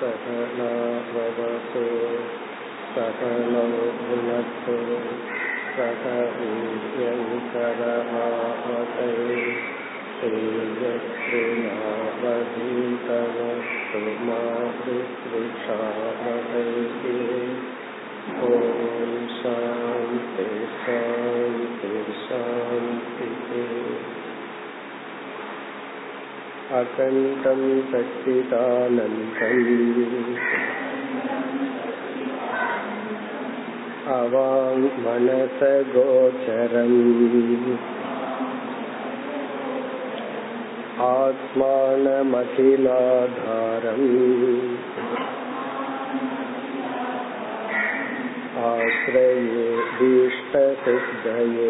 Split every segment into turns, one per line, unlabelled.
सकलावतु सकलौ भुनक्तु सक वीर्यङ्करमावतै तेजस्विनावधीतमस्तु मा विस्पृक्षावतैः ॐ शान्ति शान्ति शान्तिः अकण्ठं सच्चिदानन्दम् अवाङ्मनसगोचरम् आत्मानमखिलाधारम्। आश्रये भीष्टसिद्धये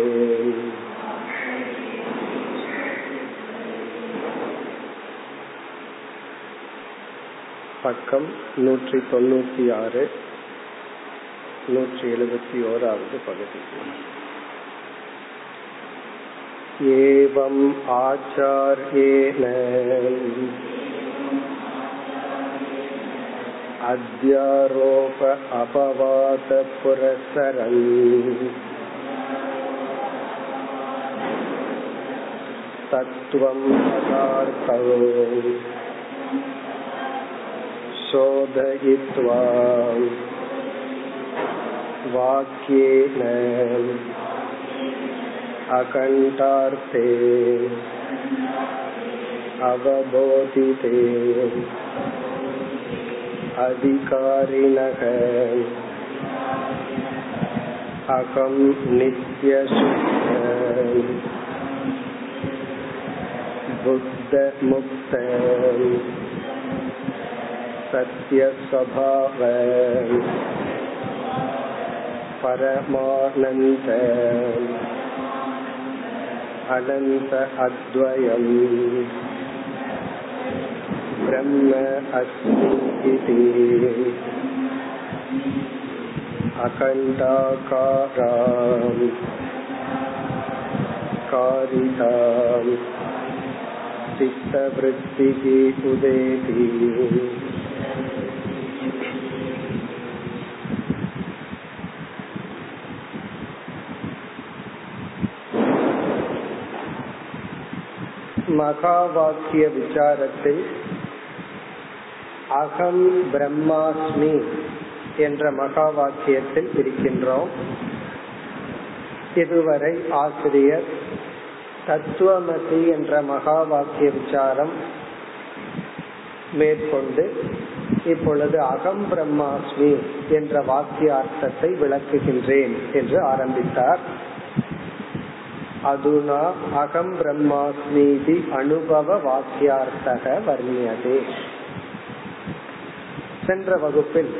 பக்கம் நூற்றி தொண்ணூத்தி ஆறு நூற்றி எழுபத்தி ஓராவது பகுதி. ஏவம் ஆச்சாரியேன அத்தியாரோப அபவாத புரசரன். தத்துவம் प्रचोदयित्वा वाक्येन अकण्ठार्थे अवबोधिते अधिकारिणः अहं नित्यशुद्ध बुद्धमुक्त सत्यस्वभाव परमानन्द अनन्त अद्वयम् ब्रह्म अस्मि इति अखण्डाकाराम् कारिताम् चित्तवृत्तिः उदेति மகா வாக்கிய விசாரத்தில் அகம் பிரம்மாஸ்மி என்ற மகா வாக்கியத்தில் இருக்கின்றோம் இதுவரை ஆசிரியர் தத்துவமசி என்ற மகா வாக்கிய விசாரம் மேற்கொண்டு இப்பொழுது அகம் பிரம்மாஸ்மி என்ற வாக்கிய அர்த்தத்தை விளக்குகின்றேன் என்று ஆரம்பித்தார். அதுனா அகம் பிரம்மாஸ்மீதி அனுபவ வாக்கியார்த்தக வர்ணியதே சென்ற வகுப்பில்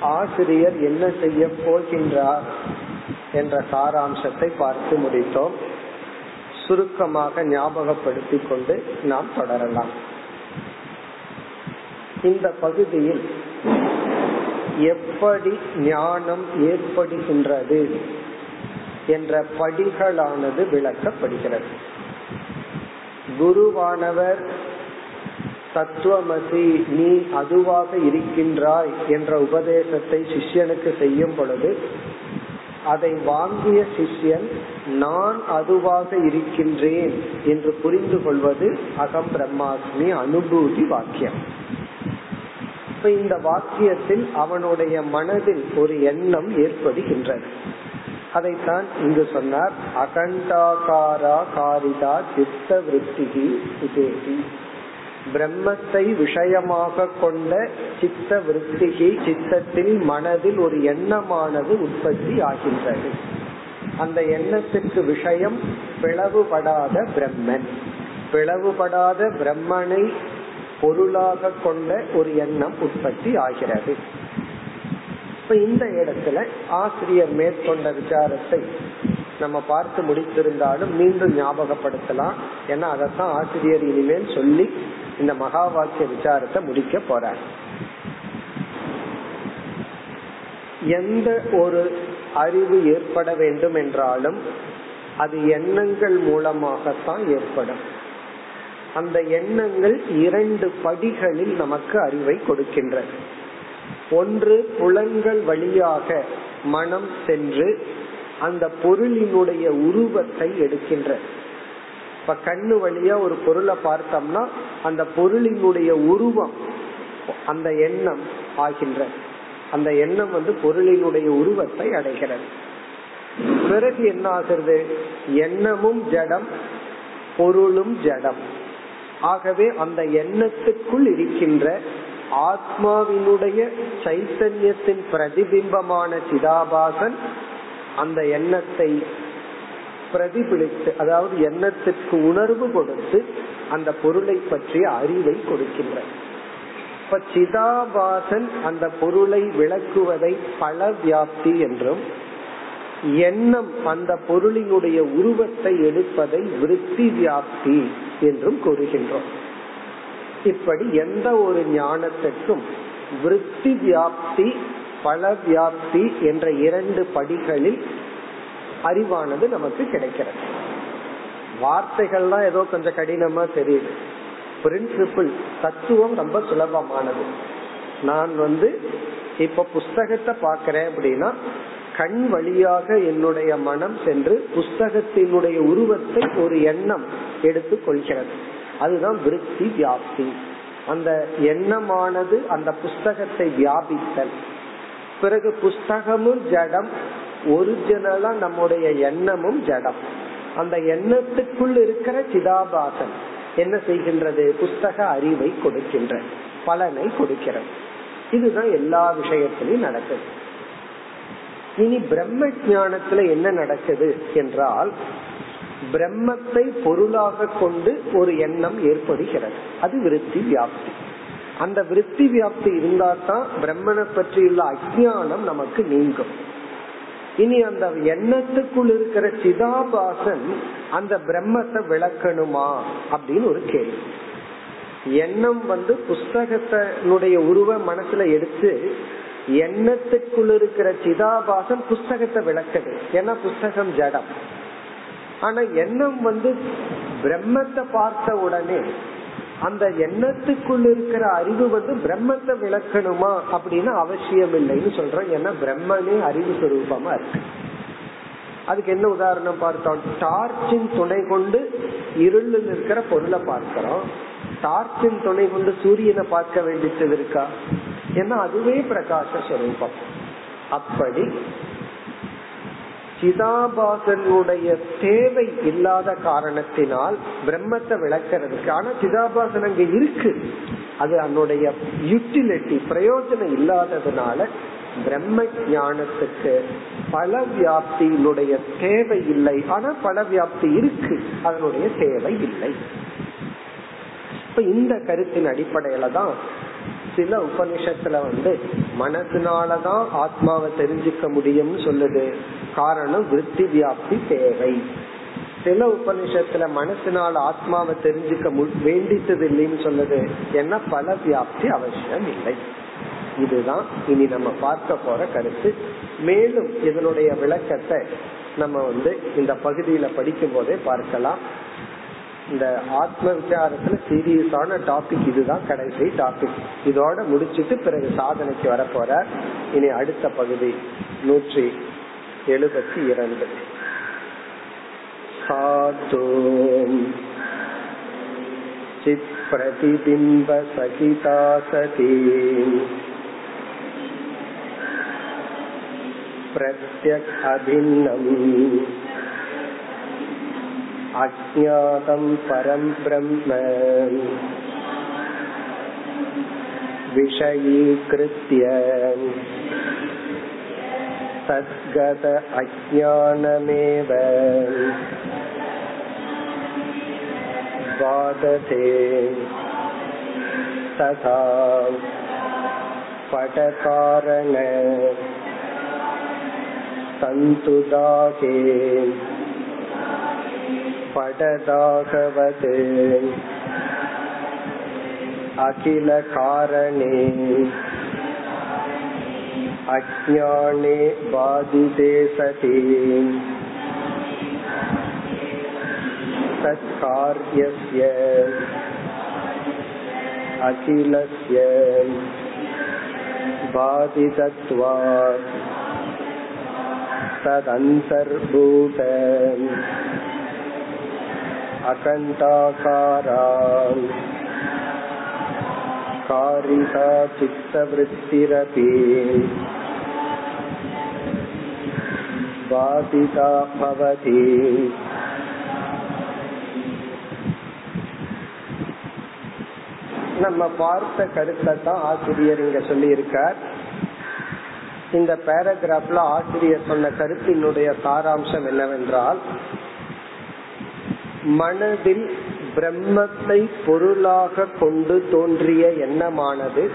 ஆசிரியர் என்ன செய்ய போகின்றார் என்ற சாராம்சத்தை பார்த்து முடித்தோம். சுருக்கமாக ஞாபகப்படுத்திக் கொண்டு நாம் தொடரலாம். இந்த பகுதியில் எப்படி ஞானம் ஏற்படுகின்றது? என்ற படிகளானது விளக்கப்படுகிறது. குருவானவர் தத்துவமசி நீ அதுவாக இருக்கின்றாய் என்ற உபதேசத்தை சிஷ்யனுக்கு செய்யும் பொழுது அதை வாங்கிய சிஷ்யன் நான் அதுவாக இருக்கின்றேன் என்று புரிந்து கொள்வது அகம் பிரம்மாஸ்மி அனுபூதி வாக்கியம். இப்ப இந்த வாக்கியத்தில் அவனுடைய மனதில் ஒரு எண்ணம் ஏற்படுகின்றது. அதைத்தான் இங்கு சொன்னார். அகண்டாகாரா காரிதா சித்த விருத்திகி உதேகி பிரம்மத்தை விஷயமாக கொண்ட சித்த விருத்திகி சித்தத்தில் மனதில் ஒரு எண்ணமானது உற்பத்தி ஆகின்றது. அந்த எண்ணத்திற்கு விஷயம் பிளவுபடாத பிரம்மன். பிளவுபடாத பிரம்மனை பொருளாக கொண்ட ஒரு எண்ணம் உற்பத்தி ஆகிறது. இப்ப இந்த இடத்துல ஆசிரியர் மேற்கொண்ட விசாரத்தை நம்ம பார்த்து முடித்திருந்தாலும் மீண்டும் ஞாபகப்படுத்தலாம். ஏன்னா அதத்தான் ஆசிரியர் இனிமேல் சொல்லி இந்த மகா வாக்கிய விசாரத்தை முடிக்க போறார். எந்த ஒரு அறிவு ஏற்பட வேண்டும் என்றாலும் அது எண்ணங்கள் மூலமாகத்தான் ஏற்படும். அந்த எண்ணங்கள் இரண்டு படிகளில் நமக்கு அறிவை கொடுக்கின்றன. ஒன்று புலன்கள் வழியாக மனம் சென்று அந்த பொருளினுடைய உருவத்தை எடுக்கின்ற. இப்ப கண்ணு வழியா ஒரு பொருளை பார்த்தோம்னா அந்த பொருளினுடைய உருவம் அந்த எண்ணம் ஆகின்ற. அந்த எண்ணம் வந்து பொருளினுடைய உருவத்தை அடைகிறது. பிறகு என்ன ஆகிறது? எண்ணமும் ஜடம் பொருளும் ஜடம். ஆகவே அந்த எண்ணத்துக்குள் இருக்கின்ற ஆத்மாவினுடைய சைத்தன்யத்தின் பிரதிபிம்பமான சிதாபாசன் அந்த எண்ணத்தை பிரதிபலித்து அதாவது எண்ணத்திற்கு உணர்வு கொடுத்து அந்த பொருளை பற்றிய அறிவை கொடுக்கின்ற இப்ப சிதாபாசன் அந்த பொருளை விளக்குவதை பல வியாப்தி என்றும் எண்ணம் அந்த பொருளினுடைய உருவத்தை எடுப்பதை விருத்தி வியாப்தி என்றும் கூறுகின்றோம். இப்படி எந்த ஒரு ஞானத்திற்கும் விருத்தி வியாப்தி பல வியாப்தி என்ற இரண்டு படிகளில் அறிவானது நமக்கு கிடைக்கிறது. வார்த்தைகள்லாம் ஏதோ கொஞ்சம் கடினமா தெரியுது. பிரின்சிபிள் தத்துவம் ரொம்ப சுலபமானது. நான் வந்து இப்ப புஸ்தகத்தை பாக்கிறேன் அப்படின்னா கண் வழியாக என்னுடைய மனம் சென்று புஸ்தகத்தினுடைய உருவத்தை ஒரு எண்ணம் எடுத்து கொள்கிறது. அதுதான் விருத்தி வியாப்தி. அந்த எண்ணமானது அந்த புஸ்தகத்தை வியாபித்தல். பிறகு புஸ்தகமும் ஜடம் ஒரிஜினலா நம்முடைய எண்ணமும் ஜடம். அந்த எண்ணத்துக்குள் இருக்கிற சிதாபாசன் என்ன செய்கின்றது? புஸ்தக அறிவை கொடுக்கின்ற பலனை கொடுக்கிறது. இதுதான் எல்லா விஷயத்திலையும் நடக்குது. இனி பிரம்ம ஜானத்துல என்ன நடக்குது? என்றால் பிரம்மத்தை பொருளாக கொண்டு ஒரு எண்ணம் ஏற்படுகிறது. அது விருத்தி வியாப்தி. அந்த விருத்தி வியாப்தி இருந்தா தான் பிரம்மனை பற்றியுள்ள அஜானம் நமக்கு நீங்கும். இனி அந்த எண்ணத்துக்குள் இருக்கிற சிதாபாசன் அந்த பிரம்மத்தை விளக்கணுமா அப்படின்னு ஒரு கேள்வி. எண்ணம் வந்து புஸ்தகத்தினுடைய உருவ மனசுல எடுத்து எண்ணத்துக்குள் இருக்கிற சிதாபாசன் புஸ்தகத்தை விளக்குது. ஏன்னா புஸ்தகம் ஜடம். ஆனா எண்ணம் வந்து பிரம்மத்தை பார்த்த உடனே அந்த எண்ணத்துக்குள் இருக்கிற அறிவு வந்து பிரம்மத்தை விளக்கணுமா அப்படின்னு அவசியம் இல்லைன்னு சொல்றோம். ஏன்னா பிரம்மனே அறிவு சுரூபமா இருக்கு. அதுக்கு என்ன உதாரணம் பார்த்தோம்? டார்ச்சின் துணை கொண்டு இருளில் இருக்கிற பொருளை பார்க்கிறோம். டார்ச்சின் துணை கொண்டு சூரியனை பார்க்க வேண்டியது இருக்கா? ஏன்னா அதுவே பிரகாச ஸ்வரூபம் அப்படி சிதாபாசனுடைய தேவை இல்லாத காரணத்தினால் பிரம்மத்தை விளக்கிறதுக்கு. ஆனா சிதாபாசன் அங்க இருக்கு. அது அதனுடைய யூட்டிலிட்டி பிரயோஜனம் இல்லாததுனால பிரம்ம ஞானத்துக்கு பல வியாப்தியினுடைய தேவை இல்லை. ஆனா பல வியாப்தி இருக்கு. அதனுடைய தேவை இல்லை. இப்ப இந்த கருத்தின் அடிப்படையில தான் சில உபனிஷத்துல வந்து மனசுனாலதான் ஆத்மாவை தெரிஞ்சுக்க முடியும்னு சொல்லுது. காரணம் விருத்தி வியாப்தி தேவை. சில உபனிஷத்துல மனசினால் ஆத்மாவை தெரிஞ்சுக்க வேண்டித்தது இல்லைன்னு சொல்லுது. ஏன்னா பல வியாப்தி அவசியம் இல்லை. இதுதான் இனி நம்ம பார்க்க போற கருத்து. மேலும் இதனுடைய விளக்கத்தை நம்ம வந்து இந்த பகுதியில படிக்கும் போதே பார்க்கலாம். இந்த ஆத்ம விசாரத்துல சீரியஸான டாபிக் இதுதான் கடைசி டாபிக் இதோட முடிச்சிட்டு பிறகு சாதனைக்கு வர போற இனி அடுத்த பகுதி நூற்றி எழுபத்தி இரண்டு சாதோ சித் பிரதிபிம்ப சகிதா சதி प्रत्यक् अभिन्नम् अज्ञातं परं ब्रह्म विषयीकृत्य तद्गत अज्ञानमेव बाधते तथा पटकारण सन्तुदाके पटदाहवत् अखिलकारणे अज्ञाने बाधिते सति तत्कार्यस्य अखिलस्य बाधितत्वात् तदन्तर्भूत अकण्ठाकारान् कारिका चित्तवृत्तिरपि बाधिता भवति நம்ம பார்த்த கருத்தை தான் ஆசிரியர் இங்க சொல்லி இருக்கார் இந்த பேராகிராஃப்ல ஆசிரியர் சொன்ன கருத்தினுடைய சாராம்சம் என்னவென்றால் மனதில் பிரம்மத்தை பொருளாக கொண்டு தோன்றிய எண்ணமானது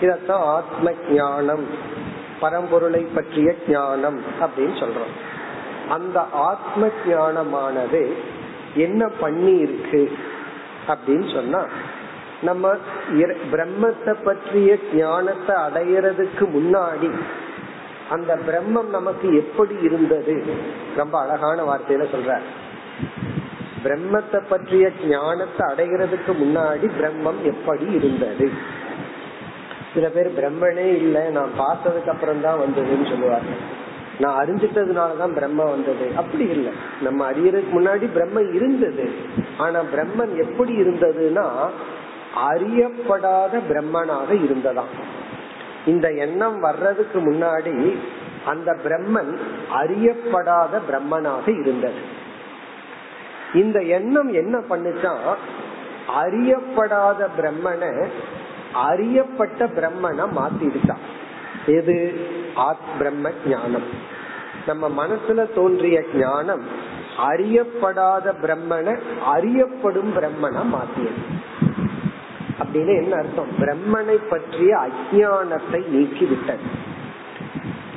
இதத்தான் ஆத்ம ஞானம் பரம்பொருளை பற்றிய ஞானம் அப்படின்னு சொல்றோம். அந்த ஆத்ம ஞானமானது என்ன பண்ணி இருக்கு அப்படின்னு சொன்னா நம்ம பிரம்மத்தை பற்றிய ஞானத்தை அடையிறதுக்கு முன்னாடி அந்த பிரம்மம் நமக்கு எப்படி இருந்தது? ரொம்ப அழகான வார்த்தையில சொல்ற பிரம்மத்தை பற்றிய ஞானத்தை அடைகிறதுக்கு முன்னாடி பிரம்மம் எப்படி இருந்தது? சில பேர் பிரம்மனே இல்ல நான் பார்த்ததுக்கு அப்புறம் தான் வந்ததுன்னு சொல்லுவாங்க. நான் அறிஞ்சிட்டதுனாலதான் பிரம்ம வந்தது. அப்படி இல்லை. நம்ம அறியறதுக்கு முன்னாடி பிரம்மம் இருந்தது. ஆனா பிரம்மன் எப்படி இருந்ததுன்னா அறியப்படாத பிரம்மனாக இருந்ததாம். இந்த எண்ணம் வர்றதுக்கு முன்னாடி அந்த பிரம்மன் அறியப்படாத பிரம்மனாக இருந்தது. இந்த எண்ணம் என்ன பண்ணுச்சா அறியப்படாத பிரம்மனை அறியப்பட்ட பிரம்மனை மாத்திடுச்சான் எது? ஆத் பிரம்ம ஞானம் நம்ம மனசுல தோன்றிய ஞானம் அறியப்படாத பிரம்மனை அறியப்படும் பிரம்மனா மாத்தியது. அப்படின்னு என்ன அர்த்தம்? பிரம்மனை பற்றிய அஜானத்தை நீக்கி விட்டது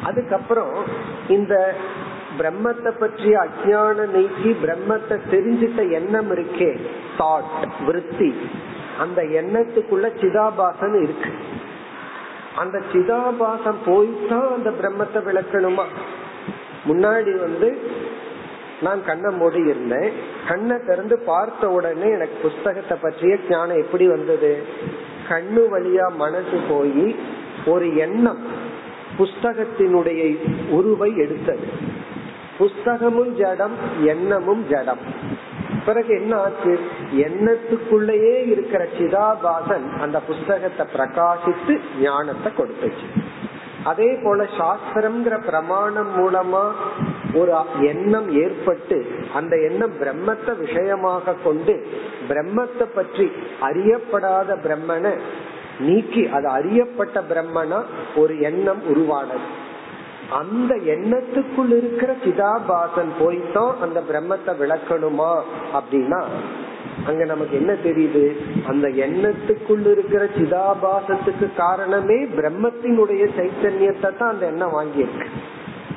அதுக்கப்புறம் இந்த பிரம்மத்தை பற்றிய அஜான நீக்கி பிரம்மத்தை தெரிஞ்சிட்ட எண்ணம் இருக்கே. தாட் விருத்தி. அந்த எண்ணத்துக்குள்ள சிதாபாசன் இருக்கு. அந்த சிதாபாசம் போய்தான் அந்த பிரம்மத்தை விளக்கணுமா? முன்னாடி வந்து நான் கண்ணை மூடி இருந்தேன். கண்ணை திறந்து பார்த்த உடனே எனக்கு புஸ்தகத்தை பற்றிய ஞானம் எப்படி வந்தது? கண்ணு வழியா மனசு போய் ஒரு எண்ணம் புஸ்தகத்தினுடைய உருவை எடுத்தது. புஸ்தகமும் ஜடம் எண்ணமும் ஜடம். பிறகு என்ன ஆச்சு? எண்ணத்துக்குள்ளேயே இருக்கிற சிதாபாசன் அந்த புஸ்தகத்தை பிரகாசித்து ஞானத்தை கொடுத்துச்சு. அதே போல சாஸ்திரம்ங்கிற பிரமாணம் மூலமா ஒரு எண்ணம் ஏற்பட்டு அந்த எண்ணம் பிரம்மத்தை விஷயமாக கொண்டு பிரம்மத்தை பற்றி அறியப்படாத பிரம்மனை நீக்கி அது அறியப்பட்ட பிரம்மனா ஒரு எண்ணம் உருவானது. அந்த எண்ணத்துக்குள் இருக்கிற சிதாபாசன் போய்தான் அந்த பிரம்மத்தை விளக்கணுமா அப்படின்னா அங்க நமக்கு என்ன தெரியுது? அந்த எண்ணத்துக்குள் இருக்கிற சிதாபாசத்துக்கு காரணமே பிரம்மத்தினுடைய சைத்தன்யத்தை தான் அந்த எண்ணம் வாங்கியிருக்கு.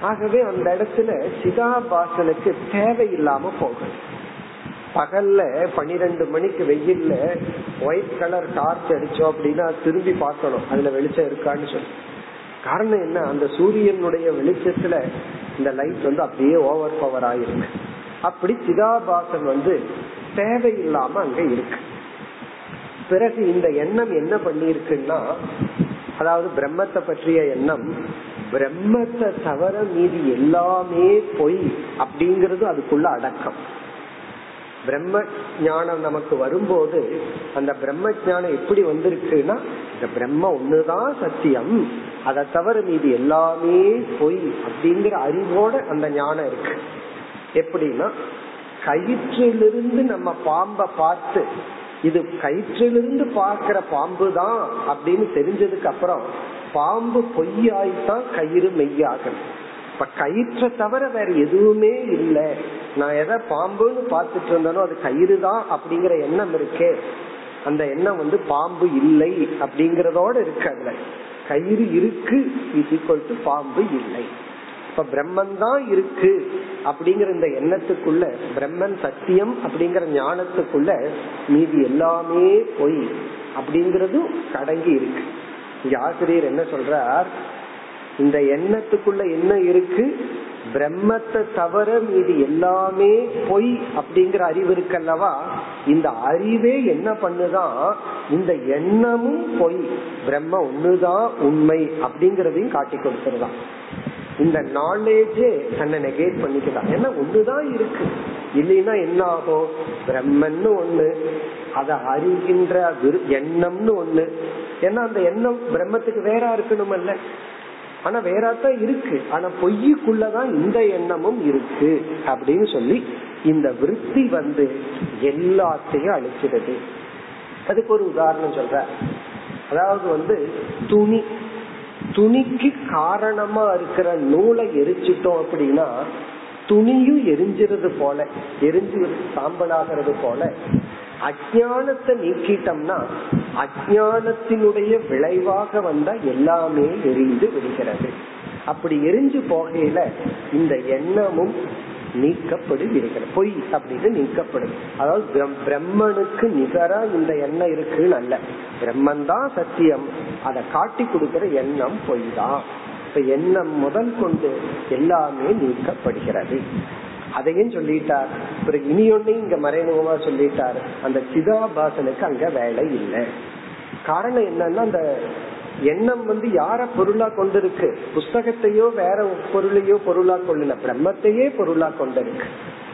ஆகவே அந்த இடத்துல சிதாபாசனுக்கு தேவையில்லாம போகும் பகல்ல பனிரெண்டு மணிக்கு வெயில்ல ஒயிட் கலர் டார்ச் அடிச்சோம் அப்படின்னா திரும்பி பார்க்கணும். அதுல வெளிச்சம் இருக்கான்னு சொல்லி. காரணம் என்ன? அந்த சூரியனுடைய வெளிச்சத்துல இந்த லைட் வந்து அப்படியே ஓவர் பவர் ஆயிருக்கு. அப்படி சிதாபாசன் வந்து தேவையில்லாம அங்க இருக்கு. பிறகு இந்த எண்ணம் என்ன பண்ணிருக்குன்னா அதாவது பிரம்மத்தை பற்றிய எண்ணம் பிரம்மத்தை தவிர மீதி எல்லாமே பொய் அப்படிங்கறது அதுக்குள்ள அடக்கம். பிரம்ம ஞானம் நமக்கு வரும்போது அந்த பிரம்ம ஞானம் எப்படி வந்திருக்குன்னா இந்த பிரம்ம ஒண்ணுதான் சத்தியம். அதை தவிர மீது எல்லாமே பொய் அப்படிங்கிற அறிவோட அந்த ஞானம் இருக்கு. எப்படின்னா கயிற்றிலிருந்து நம்ம பாம்பை பார்த்து இது கயிற்றிலிருந்து பார்க்கிற பாம்பு தான் அப்படின்னு தெரிஞ்சதுக்கு அப்புறம் பாம்பு பொய்யாய்தான் கயிறு மெய்யாகணும். இப்ப கயிற்றை தவிர வேற எதுவுமே இல்லை. நான் எதை பாம்புன்னு பார்த்துட்டு இருந்தேனோ அது கயிறு தான் அப்படிங்கிற எண்ணம் இருக்கே. அந்த எண்ணம் வந்து பாம்பு இல்லை அப்படிங்கறதோட இருக்கு அதுல. கயிறு இருக்கு பாம்பு இல்லை. இப்ப பிரம்மன் தான் இருக்கு அப்படிங்கிற இந்த எண்ணத்துக்குள்ள பிரம்மன் சத்தியம் அப்படிங்கிற ஞானத்துக்குள்ள மீதி எல்லாமே பொய் அப்படிங்கறதும் கடங்கி இருக்கு. ஆசிரியர் என்ன சொல்றார்? இந்த எண்ணத்துக்குள்ள என்ன இருக்கு? பிரம்மத்தை தவிர மீது எல்லாமே பொய் அப்படிங்கிற அறிவு இருக்கல்லவா? இந்த அறிவே என்ன பண்ணுதான் இந்த எண்ணமும் பொய். பிரம்ம ஒண்ணுதான் உண்மை அப்படிங்கறதையும் காட்டி கொடுத்துருதான் இந்த நாலேஜே தன்னை நெகேட் பண்ணிக்கலாம் ஏன்னா ஒண்ணுதான் இருக்கு. இல்லைன்னா என்ன ஆகும் பிரம்மன்னு ஒண்ணு அத அறிகின்ற எண்ணம்னு ஒண்ணு. ஏன்னா அந்த எண்ணம் பிரம்மத்துக்கு வேற இருக்கணுமல்ல. ஆனா வேறாத்தான் இருக்கு. ஆனா பொய்யுக்குள்ளதான் இந்த எண்ணமும் இருக்கு அப்படின்னு சொல்லி இந்த விருத்தி வந்து எல்லாத்தையும் அழிச்சிடுது அதுக்கு ஒரு உதாரணம் சொல்ற அதாவது வந்து துணி. துணிக்கு காரணமா இருக்கிற நூலை எரிச்சிட்டோம் அப்படின்னா துணியும் எரிஞ்சிறது போல எரிஞ்சு சாம்பலாகிறது போல அஜானத்தை நீக்கிட்டோம்னா அஜானத்தினுடைய விளைவாக வந்த எல்லாமே எரிந்து விடுகிறது. அப்படி எரிஞ்சு போகையில இந்த எண்ணமும் நீக்கப்படுகிறது. பொய் அப்படின்னு நீக்கப்படும். அதாவது பிரம்மனுக்கு நிகரா இந்த எண்ணம் இருக்குன்னு அல்ல. பிரம்மன் தான் சத்தியம். அதை காட்டி கொடுக்கிற எண்ணம் பொய் தான் இப்ப எண்ணம் முதல் கொண்டு எல்லாமே நீக்கப்படுகிறது. அதையும் சொல்லிட்டார். பிறகு இனி ஒன்னையும் இங்க மறைமுகமா சொல்லிட்டார். அந்த சிதாபாசனுக்கு அங்க வேலை இல்லை. காரணம் என்னன்னா அந்த எண்ணம் வந்து யார பொருளா கொண்டிருக்கு? புஸ்தகத்தையோ வேற பொருளையோ பொருளா கொள்ளல பிரம்மத்தையே பொருளா கொண்டிருக்கு.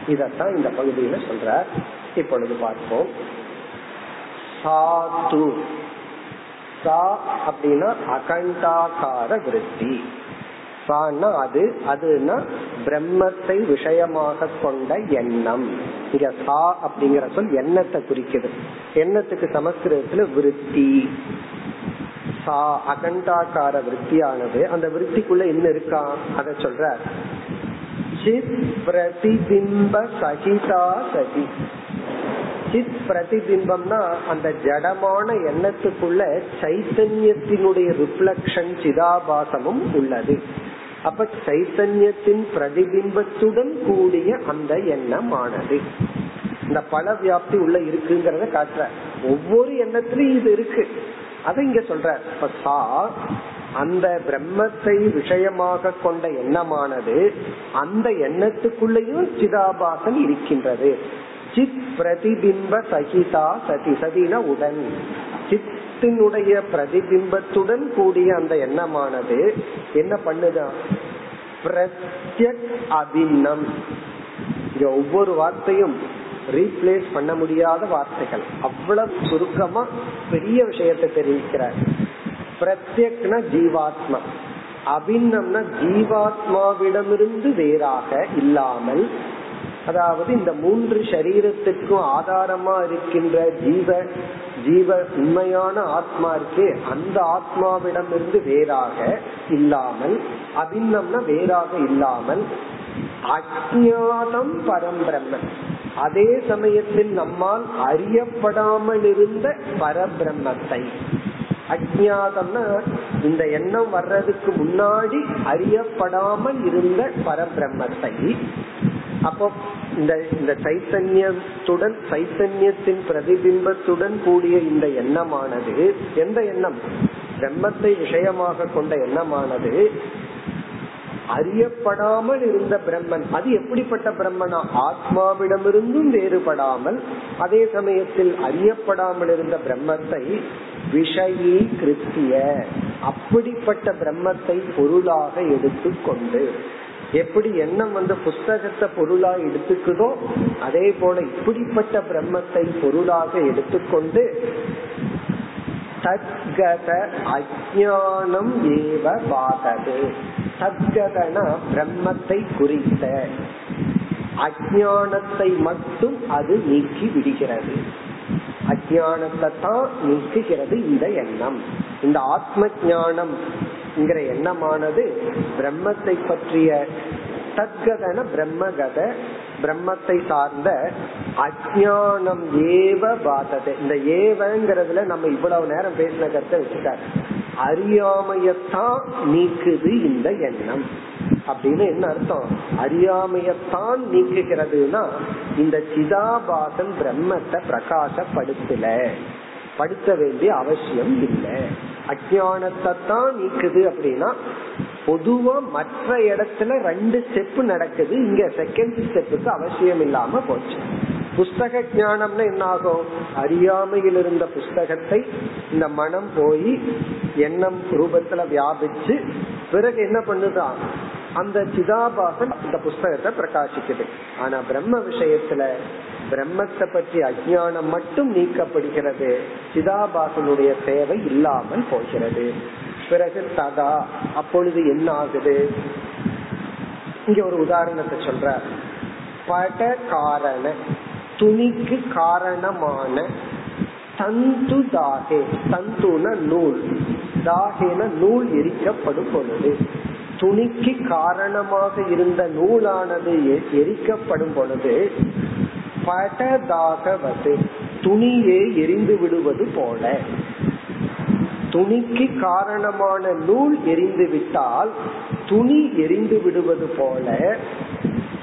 இதத்தான் இந்த பகுதியில சொல்ற இப்பொழுது பார்ப்போம். சாத்து. சா அப்படின்னா அகண்டாகார விருத்தி. சான்னா அது அதுனா பிரம்மத்தை விஷயமாக கொண்ட எண்ணம். இங்க சா அப்படிங்கிற சொல் எண்ணத்தை குறிக்குது. எண்ணத்துக்கு சமஸ்கிருதத்துல விருத்தி. சா அகண்டாக்கார விருத்தியானது. அந்த விருத்திக்குள்ள என்ன இருக்கா? அத சொல்ற. சித் பிரதிபிம்ப சகிதா சகி சித் பிரதிபிம்பம்னா அந்த ஜடமான எண்ணத்துக்குள்ள சைத்தன்யத்தினுடைய ரிஃப்ளக்ஷன் சிதாபாசமும் உள்ளது. அப்ப சைத்தன்யத்தின் பிரதிபிம்பத்துடன் கூடிய அந்த எண்ணமானது. இந்த பல வியாப்தி உள்ள இருக்குங்கிறத காட்டுற. ஒவ்வொரு எண்ணத்திலும் இது இருக்கு. அதை இங்க சொல்ற. சா அந்த பிரம்மத்தை விஷயமாக கொண்ட எண்ணமானது அந்த எண்ணத்துக்குள்ளேயும் சிதாபாசன் இருக்கின்றது. சித் பிரதிபிம்ப சகிதா சதி சதினா உடன். சித் சித்தினுடைய பிரதிபிம்பத்துடன் கூடிய அந்த எண்ணமானது என்ன பண்ணுதா? பிரத்யக் அபின்னம் இங்க ஒவ்வொரு வார்த்தையும் ரீப்ளேஸ் பண்ண முடியாத வார்த்தைகள். அவ்வளவு சுருக்கமா பெரிய விஷயத்தை தெரிவிக்கிறார். பிரத்யக்னா ஜீவாத்மா. அபிநம்னா ஜீவாத்மாவிடமிருந்து வேறாக இல்லாமல் அதாவது இந்த மூன்று சரீரத்துக்கும் ஆதாரமா இருக்கின்ற ஜீவ ஜீவ உண்மையான ஆத்மா இருக்கு அந்த ஆத்மாவிடமிருந்து வேறாக இல்லாமல் அபிநம்னா வேறாக இல்லாமல் அஜானம் பரம்பிரம்மன் அதே சமயத்தில் நம்மால் அறியப்படாமல் இருந்த பரபிரம்மத்தை. அஜாதம்னா இந்த எண்ணம் வர்றதுக்கு முன்னாடி அறியப்படாமல் இருந்த பரபிரம்மத்தை. அப்போ இந்த இந்த சைத்தன்யத்துடன் சைத்தன்யத்தின் பிரதிபிம்பத்துடன் கூடிய இந்த எண்ணமானது எந்த எண்ணம்? பிரம்மத்தை விஷயமாக கொண்ட எண்ணமானது அறியப்படாமல் இருந்த பிரம்மன். அது எப்படிப்பட்ட பிரம்மனா? ஆத்மாவிடமிருந்தும் வேறுபடாமல் அதே சமயத்தில் அறியப்படாமல் இருந்த பிரம்மத்தை விஷயி கிருத்திய அப்படிப்பட்ட பிரம்மத்தை பொருளாக எடுத்துக்கொண்டு எப்படி எண்ணம் வந்து புஸ்தகத்தை பொருளா எடுத்துக்குதோ அதே போல இப்படிப்பட்ட பிரம்மத்தை பொருளாக எடுத்துக்கொண்டு தத்கத அஜானம் ஏவ பாதது தத்கதனா பிரம்மத்தை குறித்த. அஜானத்தை மட்டும் அது நீக்கி விடுகிறது. அஜானத்தை தான் நீக்குகிறது இந்த எண்ணம். இந்த ஆத்ம ஞானம் எண்ணமானது பிரம்மத்தை பற்றிய தத்கதன பிரம்மகத பிரம்மத்தை சார்ந்த அஜானம் ஏவ பாதது. இந்த ஏவங்கிறதுல நம்ம இவ்வளவு நேரம் பேசின கருத்தை வச்சுட்டார். அறியாமையத்தான் நீக்குது இந்த எண்ணம். அப்படின்னு என்ன அர்த்தம்? அறியாமையத்தான் நீக்குகிறதுனா இந்த சிதாபாசன் பிரம்மத்தை பிரகாசப்படுத்தல. படுத்த வேண்டிய அவசியம் இல்லை. அஜானத்தை தான் நீக்குது அப்படின்னா பொதுவா மற்ற இடத்துல ரெண்டு ஸ்டெப் நடக்குது. இங்க செகண்ட் ஸ்டெப்புக்கு அவசியம் இல்லாம போச்சு. புஸ்தக ஞானம்னா என்ன ஆகும் அறியாமையில் இருந்த புஸ்தகத்தை இந்த மனம் போய் எண்ணம் ரூபத்துல வியாபிச்சு பிறகு என்ன பண்ணுதான் அந்த சிதாபாசன் அந்த புஸ்தகத்தை பிரகாசிக்குது. ஆனா பிரம்ம விஷயத்துல பிரம்மத்தை பற்றி அஜானம் மட்டும் நீக்கப்படுகிறது. சிதாபாசனுடைய தேவை இல்லாமல் போகிறது. பிறகு ததா அப்பொழுது என்ன ஆகுது இங்க ஒரு உதாரணத்தை சொல்ற பட காரண துணிக்கு காரணமான தந்து தாகே தந்துன நூல். தாகேன நூல் எரிக்கப்படும் பொழுது துணிக்கு காரணமாக இருந்த நூலானது எரிக்கப்படும் பொழுது படதாகவது துணியே எரிந்து விடுவது போல. துணிக்கு காரணமான நூல் எரிந்து விட்டால் துணி எரிந்து விடுவது போல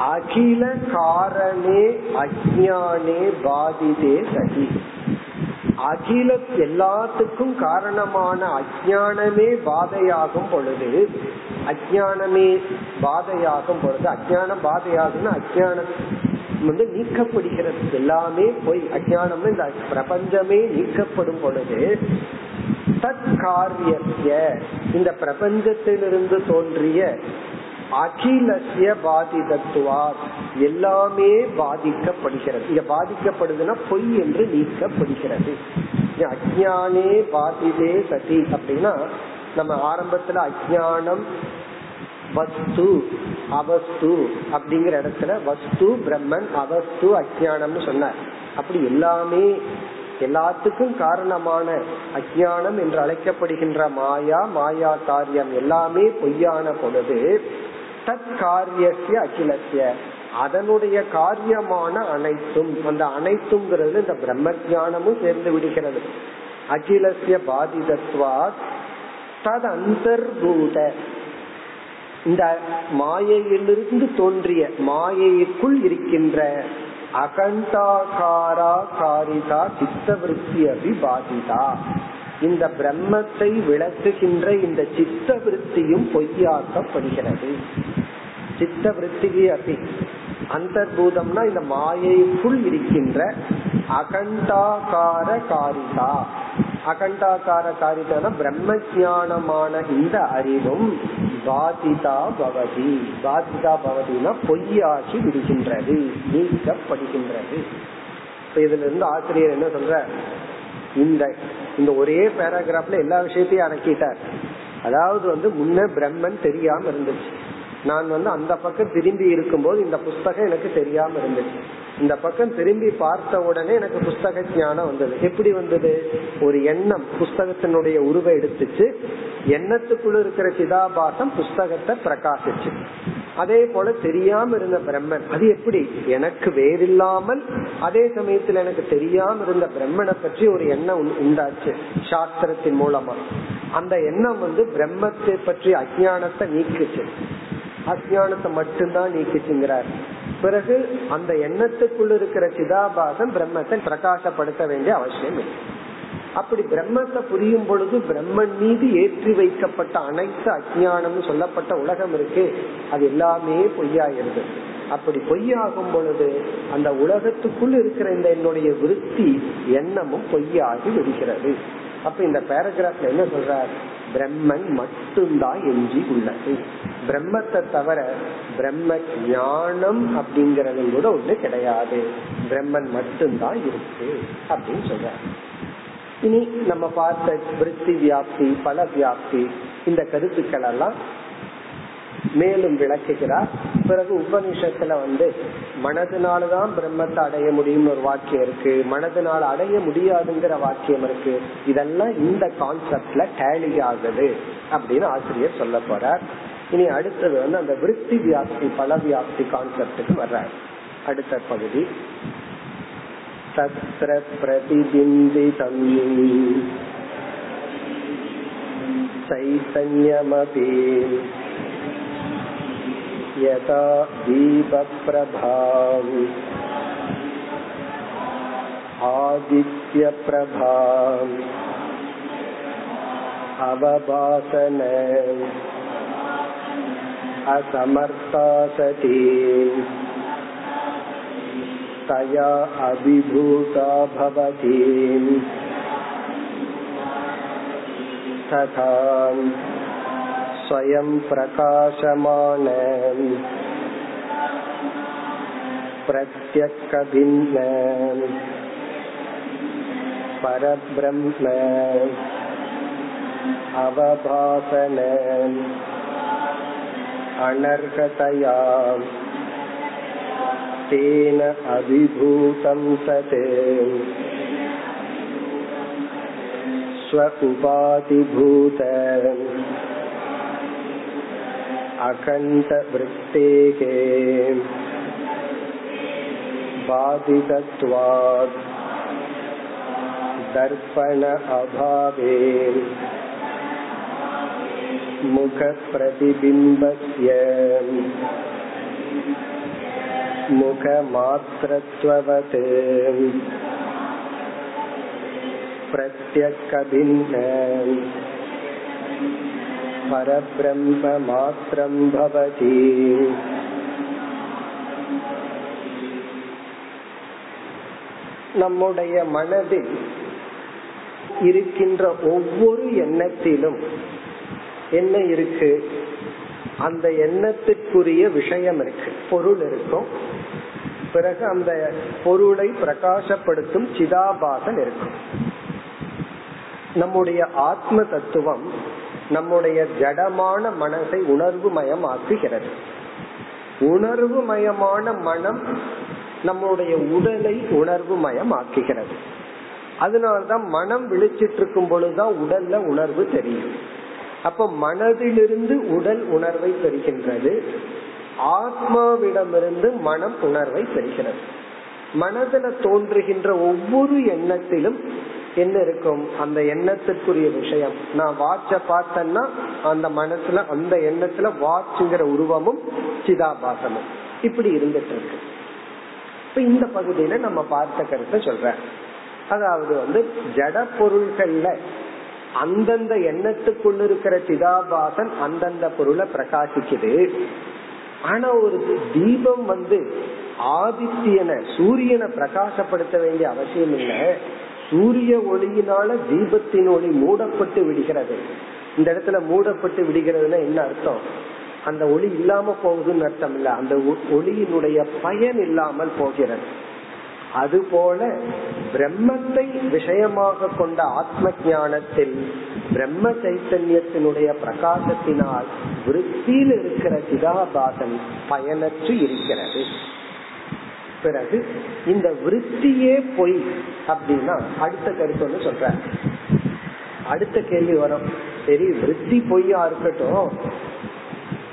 அகில காரணே அஜானே பாதிதே சகி அகில எல்லாத்துக்கும் காரணமான அஜானமே பாதையாகும் பொழுது அஜானமே பாதையாகும் பொழுது அஜானம் பாதையாகும்னா அஜானம் வந்து நீக்கப்படுகிறது. எல்லாமே போய் அஜானம் இந்த பிரபஞ்சமே நீக்கப்படும் பொழுது தற்காரிய இந்த பிரபஞ்சத்திலிருந்து தோன்றிய அகிலசிய பாதிதத்துவா எல்லாமே பாதிக்கப்படுகிறது. இங்க பாதிக்கப்படுதுன்னா பொய் என்று நீக்கப்படுகிறது. அஜானே பாதிதே சதி அப்படின்னா நம்ம ஆரம்பத்துல அஜானம் வஸ்து அவஸ்து அப்படிங்கிற இடத்துல வஸ்து பிரம்மன் அவஸ்து அஜானம்னு சொன்னார். அப்படி எல்லாமே எல்லாத்துக்கும் காரணமான அஜானம் என்று அழைக்கப்படுகின்ற மாயா மாயா காரியம் எல்லாமே பொய்யான பொழுது தத் காரியசிய அகிலசிய அதனுடைய காரியமான அனைத்தும் அந்த அனைத்துங்கிறது இந்த பிரம்ம ஜானமும் சேர்ந்து விடுகிறது. அகிலசிய பாதிதத்வா தத் அந்தர்பூத இந்த மாயையிலிருந்து தோன்றிய மாயைக்குள் இருக்கின்ற அகண்டாகாரா காரிதா சித்தவருத்தி அபிபாதிதா இந்த பிரம்மத்தை விளக்குகின்ற இந்த சித்த விருத்தியும் பொய்யாக்கப்படுகிறது. சித்த விற்த்திகி அபி. அந்தர்பூதம்னா இந்த மாயைக்குள் இருக்கின்ற அகண்டாகார காரிதா அகண்டாக்கார காரிதான பிரம்ம ஜானமான இந்த அறிவும் பாதிதா பவதி. பாதிதா பவதினா பொய்யாகி விடுகின்றது நீக்கப்படுகின்றது. இதுல இருந்து ஆசிரியர் என்ன சொல்ற இந்த இந்த ஒரே பேராகிராஃப்ல எல்லா விஷயத்தையும் அடக்கிட்டார். அதாவது வந்து முன்ன பிரம்மன் தெரியாம இருந்துச்சு. நான் வந்து அந்த பக்கம் திரும்பி இருக்கும்போது இந்த புஸ்தகம் எனக்கு தெரியாம இருந்துச்சு. இந்த பக்கம் திரும்பி பார்த்த உடனே எனக்கு புஸ்தக ஞானம் வந்தது. எப்படி வந்தது? ஒரு எண்ணம் புஸ்தகத்தினுடைய உருவை எடுத்துச்சு. எண்ணத்துக்குள்ள இருக்கிற சிதாபாசம் புஸ்தகத்தை பிரகாசிச்சு. அதே போல தெரியாம இருந்த பிரம்மன் அது எப்படி? எனக்கு வேறில்லாமல் அதே சமயத்தில் எனக்கு தெரியாம இருந்த பிரம்மனை பற்றி ஒரு எண்ணம் உண்டாச்சு சாஸ்திரத்தின் மூலமா. அந்த எண்ணம் வந்து பிரம்மத்தை பற்றி அஜானத்தை நீக்குச்சு. அஜானத்தை மட்டும்தான் நீக்குச்சுங்கிறார். பிறகு அந்த எண்ணத்துக்குள்ள இருக்கிற சிதாபாசம் பிரம்மத்தை பிரகாசப்படுத்த வேண்டிய அவசியம் இல்லை. அப்படி பிரம்மத்தை புரியும் பொழுது பிரம்மன் மீது ஏற்றி வைக்கப்பட்ட அனைத்து அஜானம் சொல்லப்பட்ட உலகம் இருக்கு அது எல்லாமே பொய்யாயிருது. அப்படி பொய்யாகும் பொழுது அந்த உலகத்துக்குள் இருக்கிற இந்த என்னுடைய விருத்தி எண்ணமும் பொய்யாகி விடுகிறது. அப்ப இந்த பேராகிராஃப்ல என்ன சொல்றார்? பிரம்மன் மட்டும்தான் எஞ்சி உள்ளது. பிரம்மத்தை தவிர பிரம்ம ஞானம் அப்படிங்கறது கூட ஒண்ணு கிடையாது. பிரம்மன் மட்டும்தான் இருக்கு அப்படின்னு சொல்ற இனி நம்ம பார்த்த விருத்தி வியாப்தி பல வியாப்தி இந்த கருத்துக்கள் எல்லாம் மேலும் விளக்குகிறார் பிறகு உபனிஷத்துல வந்து மனதினாலதான் பிரம்மத்தை அடைய முடியும்னு ஒரு வாக்கியம் இருக்கு மனதினால அடைய முடியாதுங்கிற வாக்கியம் இருக்கு இதெல்லாம் இந்த கான்செப்ட்ல டேலி ஆகுது அப்படின்னு ஆசிரியர் சொல்ல போறார் இனி அடுத்தது வந்து அந்த விருத்தி வியாப்தி பல வியாப்தி கான்செப்டுக்கு வர்றார் அடுத்த பகுதி தத்ர பிரதிபிம்பிதம் चैतन्यमपि यथा दीपप्रभाम् आदित्यप्रभाम् अवभासन असमर्था सती तया अभिभूता भवति तथा स्वयं प्रकाशमान प्रत्यक्कभिन्न परब्रह्म अवभासन अनर्हतया तेन अभिभूतं सत् स्व उपाधिभूत अखण्डवृत्तेः बाधितत्वात् दर्पण अभावे मुखप्रतिबिम्बस्य मुखमात्रत्ववत् प्रत्यक्कभिन्न परब्रह्ममात्रं भवति நம்முடைய மனதில் இருக்கின்ற ஒவ்வொரு எண்ணத்திலும் என்ன இருக்கு அந்த எண்ணத்திற்குரிய விஷயம் இருக்கு பொருள் இருக்கும் பிறகு அந்த பொருளை பிரகாசப்படுத்தும் சிதாபாசன் இருக்கும் நம்முடைய ஆத்ம தத்துவம் நம்முடைய ஜடமான மனசை உணர்வு மயமாக்குகிறது உணர்வு மயமான மனம் நம்முடைய உடலை உணர்வு மயமாக்குகிறது அதனால்தான் மனம் விழிச்சிட்டு இருக்கும் பொழுதுதான் உடல்ல உணர்வு தெரியும். அப்ப மனதிலிருந்து உடல் உணர்வை பெறுகின்றது. ஆத்மாவிடமிருந்து மனம் உணர்வை பெறுகிறது. மனதில தோன்றுகின்ற ஒவ்வொரு எண்ணத்திலும் என்ன இருக்கும்? அந்த எண்ணத்திற்குரிய விஷயம். நான் வாட்ச பார்த்தேன்னா அந்த மனசுல அந்த எண்ணத்துல வாட்சுங்கிற உருவமும் சிதாபாசமும். இப்படி இருந்துட்டு இருக்கு. இப்ப இந்த பகுதியில நம்ம பார்த்த கருத்தை சொல்றேன். அதாவது வந்து ஜட பொருள்கள்ல அந்தந்த எண்ணத்துக்குள்ள இருக்கிற சிதாபாசன் அந்தந்த பொருளை பிரகாசிக்குது. ஆனா ஒரு தீபம் வந்து ஆதித்யனை சூரியனை பிரகாசப்படுத்த வேண்டிய அவசியம் இல்லை. சூரிய ஒளியினால தீபத்தின் ஒளி மூடப்பட்டு விடுகிறது. இந்த இடத்துல மூடப்பட்டு விடுகிறதுனா என்ன அர்த்தம்? அந்த ஒளி இல்லாம போகுதுன்னு அர்த்தம் இல்ல. அந்த ஒளியினுடைய பயன் இல்லாமல் போகிறது. அதுபோல பிரம்மத்தை விஷயமாக கொண்ட ஆத்ம ஞானத்தில் பிரம்ம சைத்தன்யத்தினுடைய பிரகாசத்தினால் விருத்தியில் இருக்கிற சிதாபாசன் பயனற்று இருக்கிறது. பிறகு இந்த விருத்தியே பொய் அப்படின்னா அடுத்த கருத்து வந்து சொல்ற அடுத்த கேள்வி வரும். சரி விருத்தி பொய்யா இருக்கட்டும்.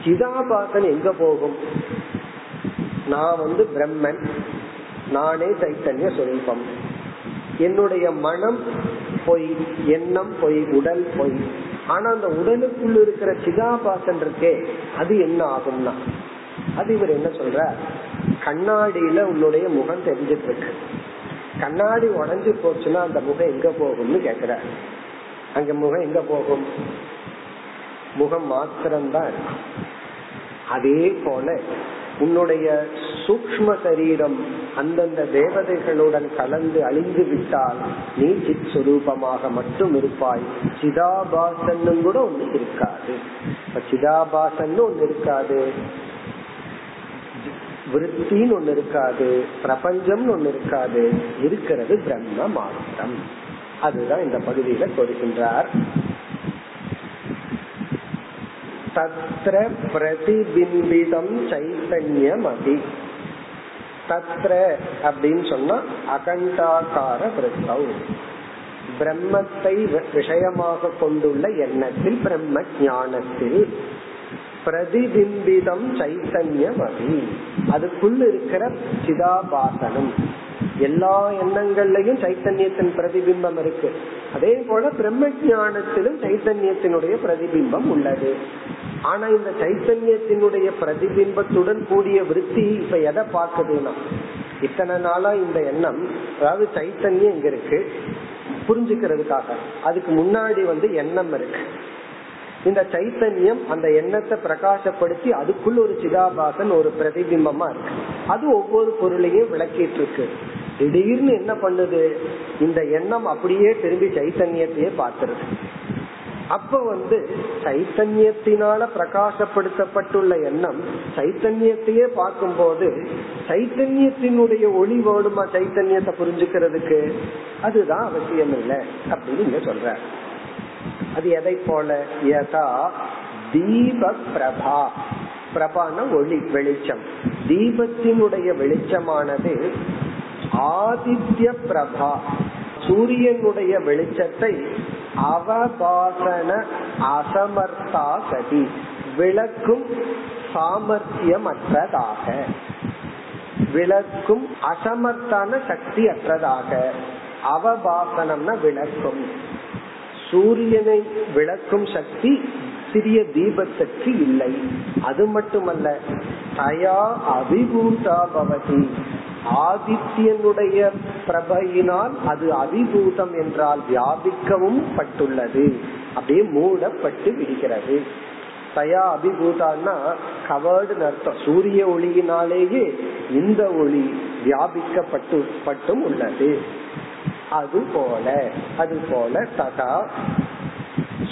சிதாபாசன் எங்க போகும்? நான் வந்து பிரம்மன். நானே சைத்தன்ய சொரூபம். என்னுடைய மனம் பொய் எண்ணம் பொய் உடல் பொய். ஆனா அந்த உடலுக்குள்ள இருக்கிற சிதாபாசன் இருக்கே அது என்ன ஆகும்னா? அது இவர் என்ன சொல்ற கண்ணாடியில உன்னுடைய முகம் தெரிஞ்சிட்டு இருக்கு கண்ணாடி உடஞ்சு போச்சுன்னா அந்த முகம் எங்க போகும்னு கேக்குற. அங்க முகம் எங்க போகும்? முகம் மாத்திரம்தான் இருக்கும். அதே போல உன்னுடைய சூக்ம சரீரம் அந்தந்த தேவதைகளுடன் கலந்து அழிந்து விட்டால் நீ சித் சுரூபமாக மட்டும் இருப்பாய். சிதாபாசன் கூட ஒண்ணு இருக்காது. சிதாபாசன் ஒண்ணு இருக்காது. விருத்தின்னு ஒண்ணு இருக்காது பிரபஞ்சம்னு ஒண்ணு இருக்காது. இருக்கிறது பிரம்ம மாத்திரம். அதுதான் இந்த பகுதியில கொடுக்கின்றார் தத்ர பிரதிபிம்பிதம் சைத்தன்யம் அபி தத்ர அப்படின்னு சொன்னா அகண்டாகார விருத்தம். பிரம்மத்தை விஷயமாக கொண்டுள்ள எண்ணத்தில் பிரம்ம ஞானத்தில் பிரதிபிம்பிதம் சைத்தன்யம் அபி அதுக்குள்ள இருக்கிற சிதாபாசனம். எல்லா எண்ணங்கள்லயும் சைத்தன்யத்தின் பிரதிபிம்பம் இருக்கு. அதே போல பிரம்ம ஜானத்திலும் சைத்தன்யத்தினுடைய பிரதிபிம்பம் உள்ளது. ஆனா இந்த சைத்தன்யத்தினுடைய பிரதிபிம்பத்துடன் கூடிய விருத்தி இப்ப எதை பார்க்குதுன்னா இத்தனை நாளா இந்த எண்ணம் அதாவது சைத்தன்யம் இங்க இருக்கு. புரிஞ்சுக்கிறதுக்காக. அதுக்கு முன்னாடி வந்து எண்ணம் இருக்கு. இந்த சைத்தன்யம் அந்த எண்ணத்தை பிரகாசப்படுத்தி அதுக்குள்ள ஒரு சிதாபாசன் ஒரு பிரதிபிம்பமா இருக்கு. அது ஒவ்வொரு பொருளையும் விளக்கிட்டு இருக்கு. திடீர்னு என்ன பண்ணுது? இந்த எண்ணம் அப்படியே திரும்பி சைத்தன்யத்தையே பார்த்துருது. அப்ப வந்து சைத்தன்யத்தினால பிரகாசப்படுத்தப்பட்டுள்ள எண்ணம் சைத்தன்யத்தையே பார்க்கும்போது சைத்தன்யத்தினுடைய ஒளி வேணுமா சைத்தன்யத்தை புரிஞ்சுக்கிறதுக்கு? அதுதான் அவசியம் இல்லை அப்படின்னு இங்க சொல்ற அது எதை போல? யதா தீப பிரபா பிரபான ஒளி வெளிச்சம். தீபத்தினுடைய வெளிச்சமானது ஆதித்ய பிரபா சூரியனுடைய வெளிச்சத்தை அவபாசன அசமர்த்தா சதி விளக்கும் சாமர்த்தியமற்றதாக. விளக்கும் அசமர்த்தான சக்தி அற்றதாக அவபாசனம்னா விளக்கும். சூரியனை விளக்கும் சக்தி சிறிய தீபத்துக்கு இல்லை. அது மட்டுமல்ல தயா அபிபூதா பவதி. ஆதித்யனுடைய பிரபையினால் அது அபிபூதம் என்றால் வியாபிக்கவும் பட்டுள்ளது. அப்படியே மூடப்பட்டு விடுகிறது. தயா அபிபூதான்னா கவர்டு அர்த்தம். சூரிய ஒளியினாலேயே இந்த ஒளி வியாபிக்கப்பட்டு பட்டும் உள்ளது. அது போல அது போல ததா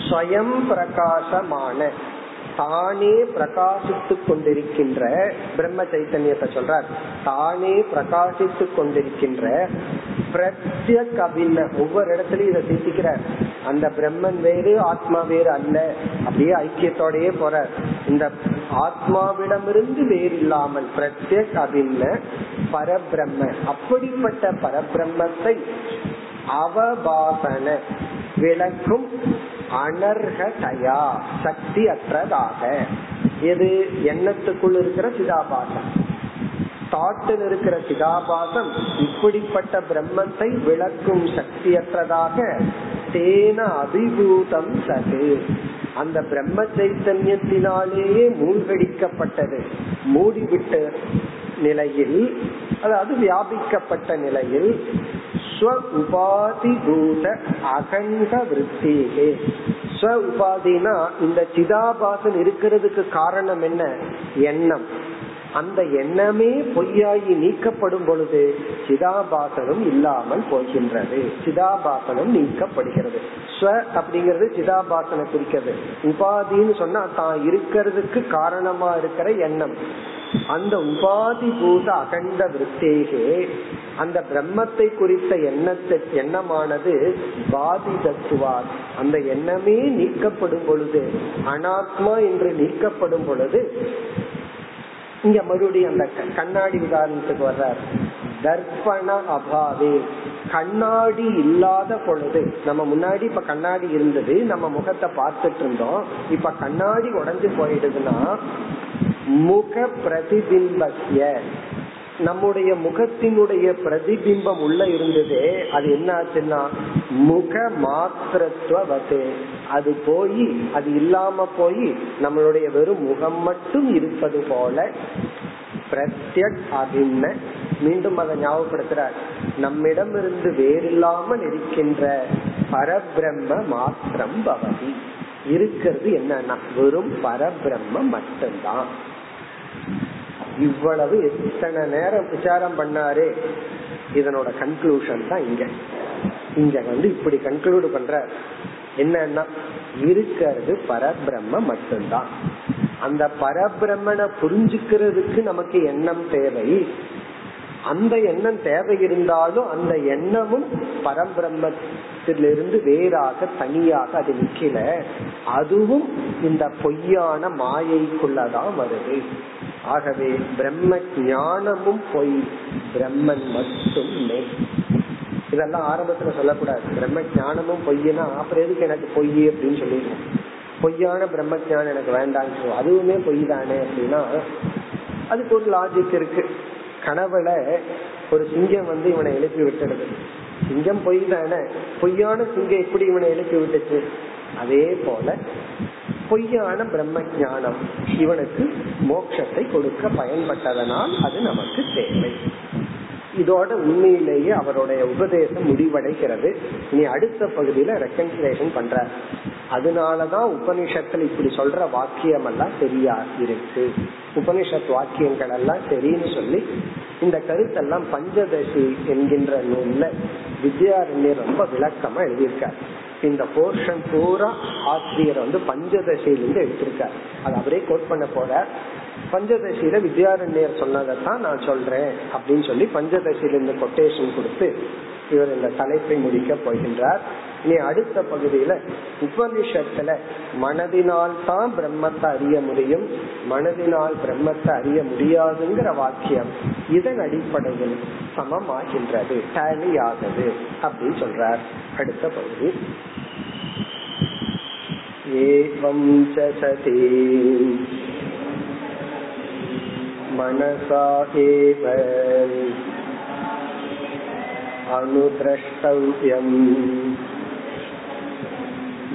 ஸ்வயம் பிரகாசமான தானே பிரகாசித்துக் கொண்டிருக்கின்ற பிரம்ம சைத்தன்யத்தை சொல்றார். தானே பிரகாசித்துக் கொண்டிருக்கின்ற பிரத்யக் அபின்ன ஒவ்வொரு இடத்துலயும் இதை சிந்திக்கிறார். அந்த பிரம்மன் வேறு ஆத்மா வேறு அல்ல. அப்படியே ஐக்கியத்தோடயே போற இந்த ஆத்மாவிடமிருந்து வேறு இல்லாமல் பிரத்யக் அபின்ன பரபிரம்ம. அப்படிப்பட்ட பரபிரம்மத்தை அவபாசன விளக்கும் அனர்ஹதயா சக்தி அற்றதாக எது? எண்ணத்துக்குள் இருக்கிற சிதாபாசம். தாட்டில் இருக்கிற சிதாபாசம் இப்படிப்பட்ட பிரம்மத்தை விளக்கும் சக்தியற்றதாக தேன அபிபூதம் சது அந்த பிரம்ம சைத்தன்யத்தினாலேயே மூழ்கடிக்கப்பட்டது. மூடிவிட்ட நிலையில் அதாவது வியாபிக்கப்பட்ட நிலையில் ஸ்வ உபாதி பூத அகண்ட விற்பியே ஸ்வ உபாதினா இந்த சிதாபாசன் இருக்கிறதுக்கு காரணம் என்ன? எண்ணம். அந்த எண்ணமே பொய்யாகி நீக்கப்படும் பொழுது சிதாபாசனம் இல்லாமல் போகின்றது. சிதாபாசனம் நீக்கப்படுகிறது. ஸ்வ அப்படிங்கிறது சிதாபாசனை குறிக்கிறது. உபாதின்னு சொன்னா தான் இருக்கிறதுக்கு காரணமா இருக்கிற எண்ணம். அந்த உபாதி பூத அகண்ட விருத்தேகே அந்த பிரம்மத்தை குறித்த எண்ணத்தை எண்ணமானது பாதி தத்துவார் அந்த எண்ணமே நீக்கப்படும் பொழுது அனாத்மா என்று நீக்கப்படும் பொழுது இங்க மறுபடியும் அந்த கண்ணாடி உதாரணத்துக்கு வர்றார். தர்ப்பண அபாவே. கண்ணாடி இல்லாத பொழுது நம்ம முன்னாடி இப்ப கண்ணாடி இருந்தது நம்ம முகத்தை பார்த்துட்டு இருந்தோம். இப்ப கண்ணாடி உடஞ்சு போயிடுதுன்னா முக பிரதிபிம்பத்திய நம்முடைய முகத்தினுடைய பிரதிபிம்பம் உள்ள இருந்தது அது என்ன ஆச்சுன்னா முக மாத்திரத்துவது அது போய் அது இல்லாம போய் நம்மளுடைய வெறும் முகம் மட்டும் இருப்பது போல பிரத்யக் அபின்ன. மீண்டும் அதை ஞாபகப்படுத்துறார். நம்மிடம் இருந்து வேறில்லாமல் இருக்கின்ற பரபிரம்ம மாத்திரம் பவதி. இருக்கிறது என்னன்னா வெறும் பரபிரம்ம மட்டும்தான். இவ்வளவு எத்தனை நேரம் விசாரம் பண்ணாரே? இதனோட கன்க்ளூஷன் தான் இங்க. இங்க வந்து இப்படி கன்க்ளூட் பண்ற என்னன்னா இருக்கிறது பரபிரம்ம மட்டும்தான். அந்த பரபிரம்மனை புரிஞ்சுக்கிறதுக்கு நமக்கு எண்ணம் தேவை. அந்த எண்ணம் தேவை இருந்தாலும் அந்த எண்ணமும் இருந்து வேறாக தனியாக அது நிக்கல. அதுவும் இந்த பொய்யான மாயைக்குள்ளதான் வருது. ஆகவே பிரம்ம ஞானமும் பொய் பிரம்மன் மட்டும் மெய் இதெல்லாம் ஆரம்பத்துல சொல்லக்கூடாது. பிரம்ம ஞானமும் பொய்னா அப்புறம் எதுக்கு எனக்கு பொய் அப்படின்னு சொல்லிடுவோம் பொய்யான பிரம்ம ஞானம் எனக்கு வேண்டாம் அதுவுமே பொய் தானே அப்படின்னா அதுக்கு ஒரு லாஜிக் இருக்கு. கனவுல ஒரு சிங்கம் வந்து இவனை எழுப்பி விட்டுடுது. சிங்கம் பொய் தானே? பொய்யான சிங்கம் எப்படி இவனை எழுப்பி விட்டுச்சு? அதே போல பொய்யான பிரம்ம ஞானம் இவனுக்கு மோட்சத்தை கொடுக்க பயன்பட்டதனால் அது நமக்கு தேவை. இதோட உண்மையிலேயே அவருடைய உபதேசம் முடிவடைகிறது. நீ அடுத்த பகுதியில ரெக்கன்சிலேஷன் பண்ற. அதனாலதான் உபனிஷத்துல இப்படி சொல்ற வாக்கியம் எல்லாம் சரியா இருக்கு உபனிஷத் வாக்கியங்கள் எல்லாம் சரின்னு சொல்லி இந்த கருத்தெல்லாம் பஞ்சதசி என்கின்ற நூல்ல வித்யாரண்யர் ரொம்ப விளக்கமா எழுதியிருக்கார். இந்த போர்ஷன் பூரா ஆசிரியர் வந்து பஞ்சதசையிலிருந்து எடுத்திருக்கார். அது அவரே கோட் பண்ண போற பஞ்சதசியில வித்யாரண்யர் சொன்னதைத்தான் நான் சொல்றேன் அப்படின்னு சொல்லி பஞ்சதசியிலிருந்து கொட்டேஷன் கொடுத்து இவர் இந்த தலைப்பை முடிக்க போகின்றார். இனி அடுத்த பகுதியில உபனிஷத்துல மனதினால் தான் பிரம்மத்தை அறிய முடியும் மனதினால் பிரம்மத்தை அறிய முடியாதுங்கிற வாக்கியம் இதன் அடிப்படையில் சமமாகின்றது டேலி ஆகுது அப்படின்னு சொல்றார் அடுத்த பகுதி ஏவம் சதி मनसा एव अनुद्रष्टव्यम्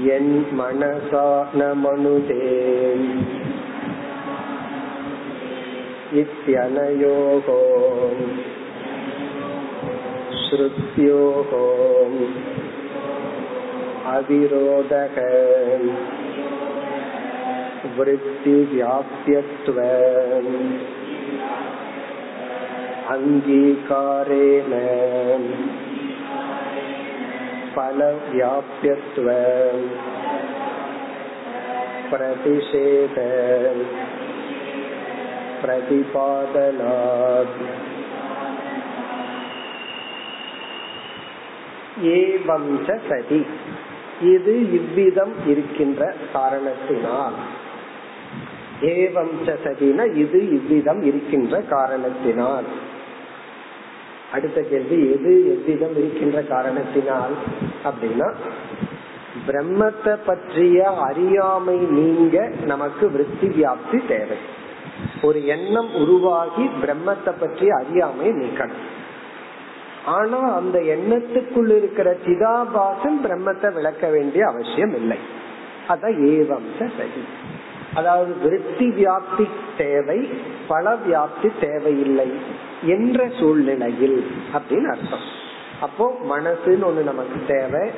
यन्मनसा न मनुते इत्यनयोः श्रुत्योः अविरोधः वृत्तिव्याप्यत्व अङ्गीकारेण फलव्याप्यत्व प्रतिषेध प्रतिपादनात् ஏவம் சதி இது இவ்விதம் இருக்கின்ற காரணத்தினால் ஏவம் சதினா இது இவ்விதம் இருக்கின்ற காரணத்தினால் அடுத்த கேள்வி எது எவ்விதம் இருக்கின்ற காரணத்தினால் அப்படின்னா பிரம்மத்தை பற்றிய அறியாமை நீங்க நமக்கு விருத்தி வியாப்தி தேவை. ஒரு எண்ணம் உருவாகி பிரம்மத்தை பற்றிய அறியாமை நீக்கணும். ஆனா அந்த எண்ணத்துக்குள் இருக்கிற சிதாபாசன் பிரம்மத்தை விளக்க வேண்டிய அவசியம் இல்லை. அதான் ஏவம் சரி. அதாவது விருத்தி வியாப்தி தேவை பல வியாப்தி தேவையில்லை என்ற சூழ்நிலையில் அப்படின்னு அர்த்தம். அப்போ மனசுன்னு ஒண்ணு நமக்கு தேவை.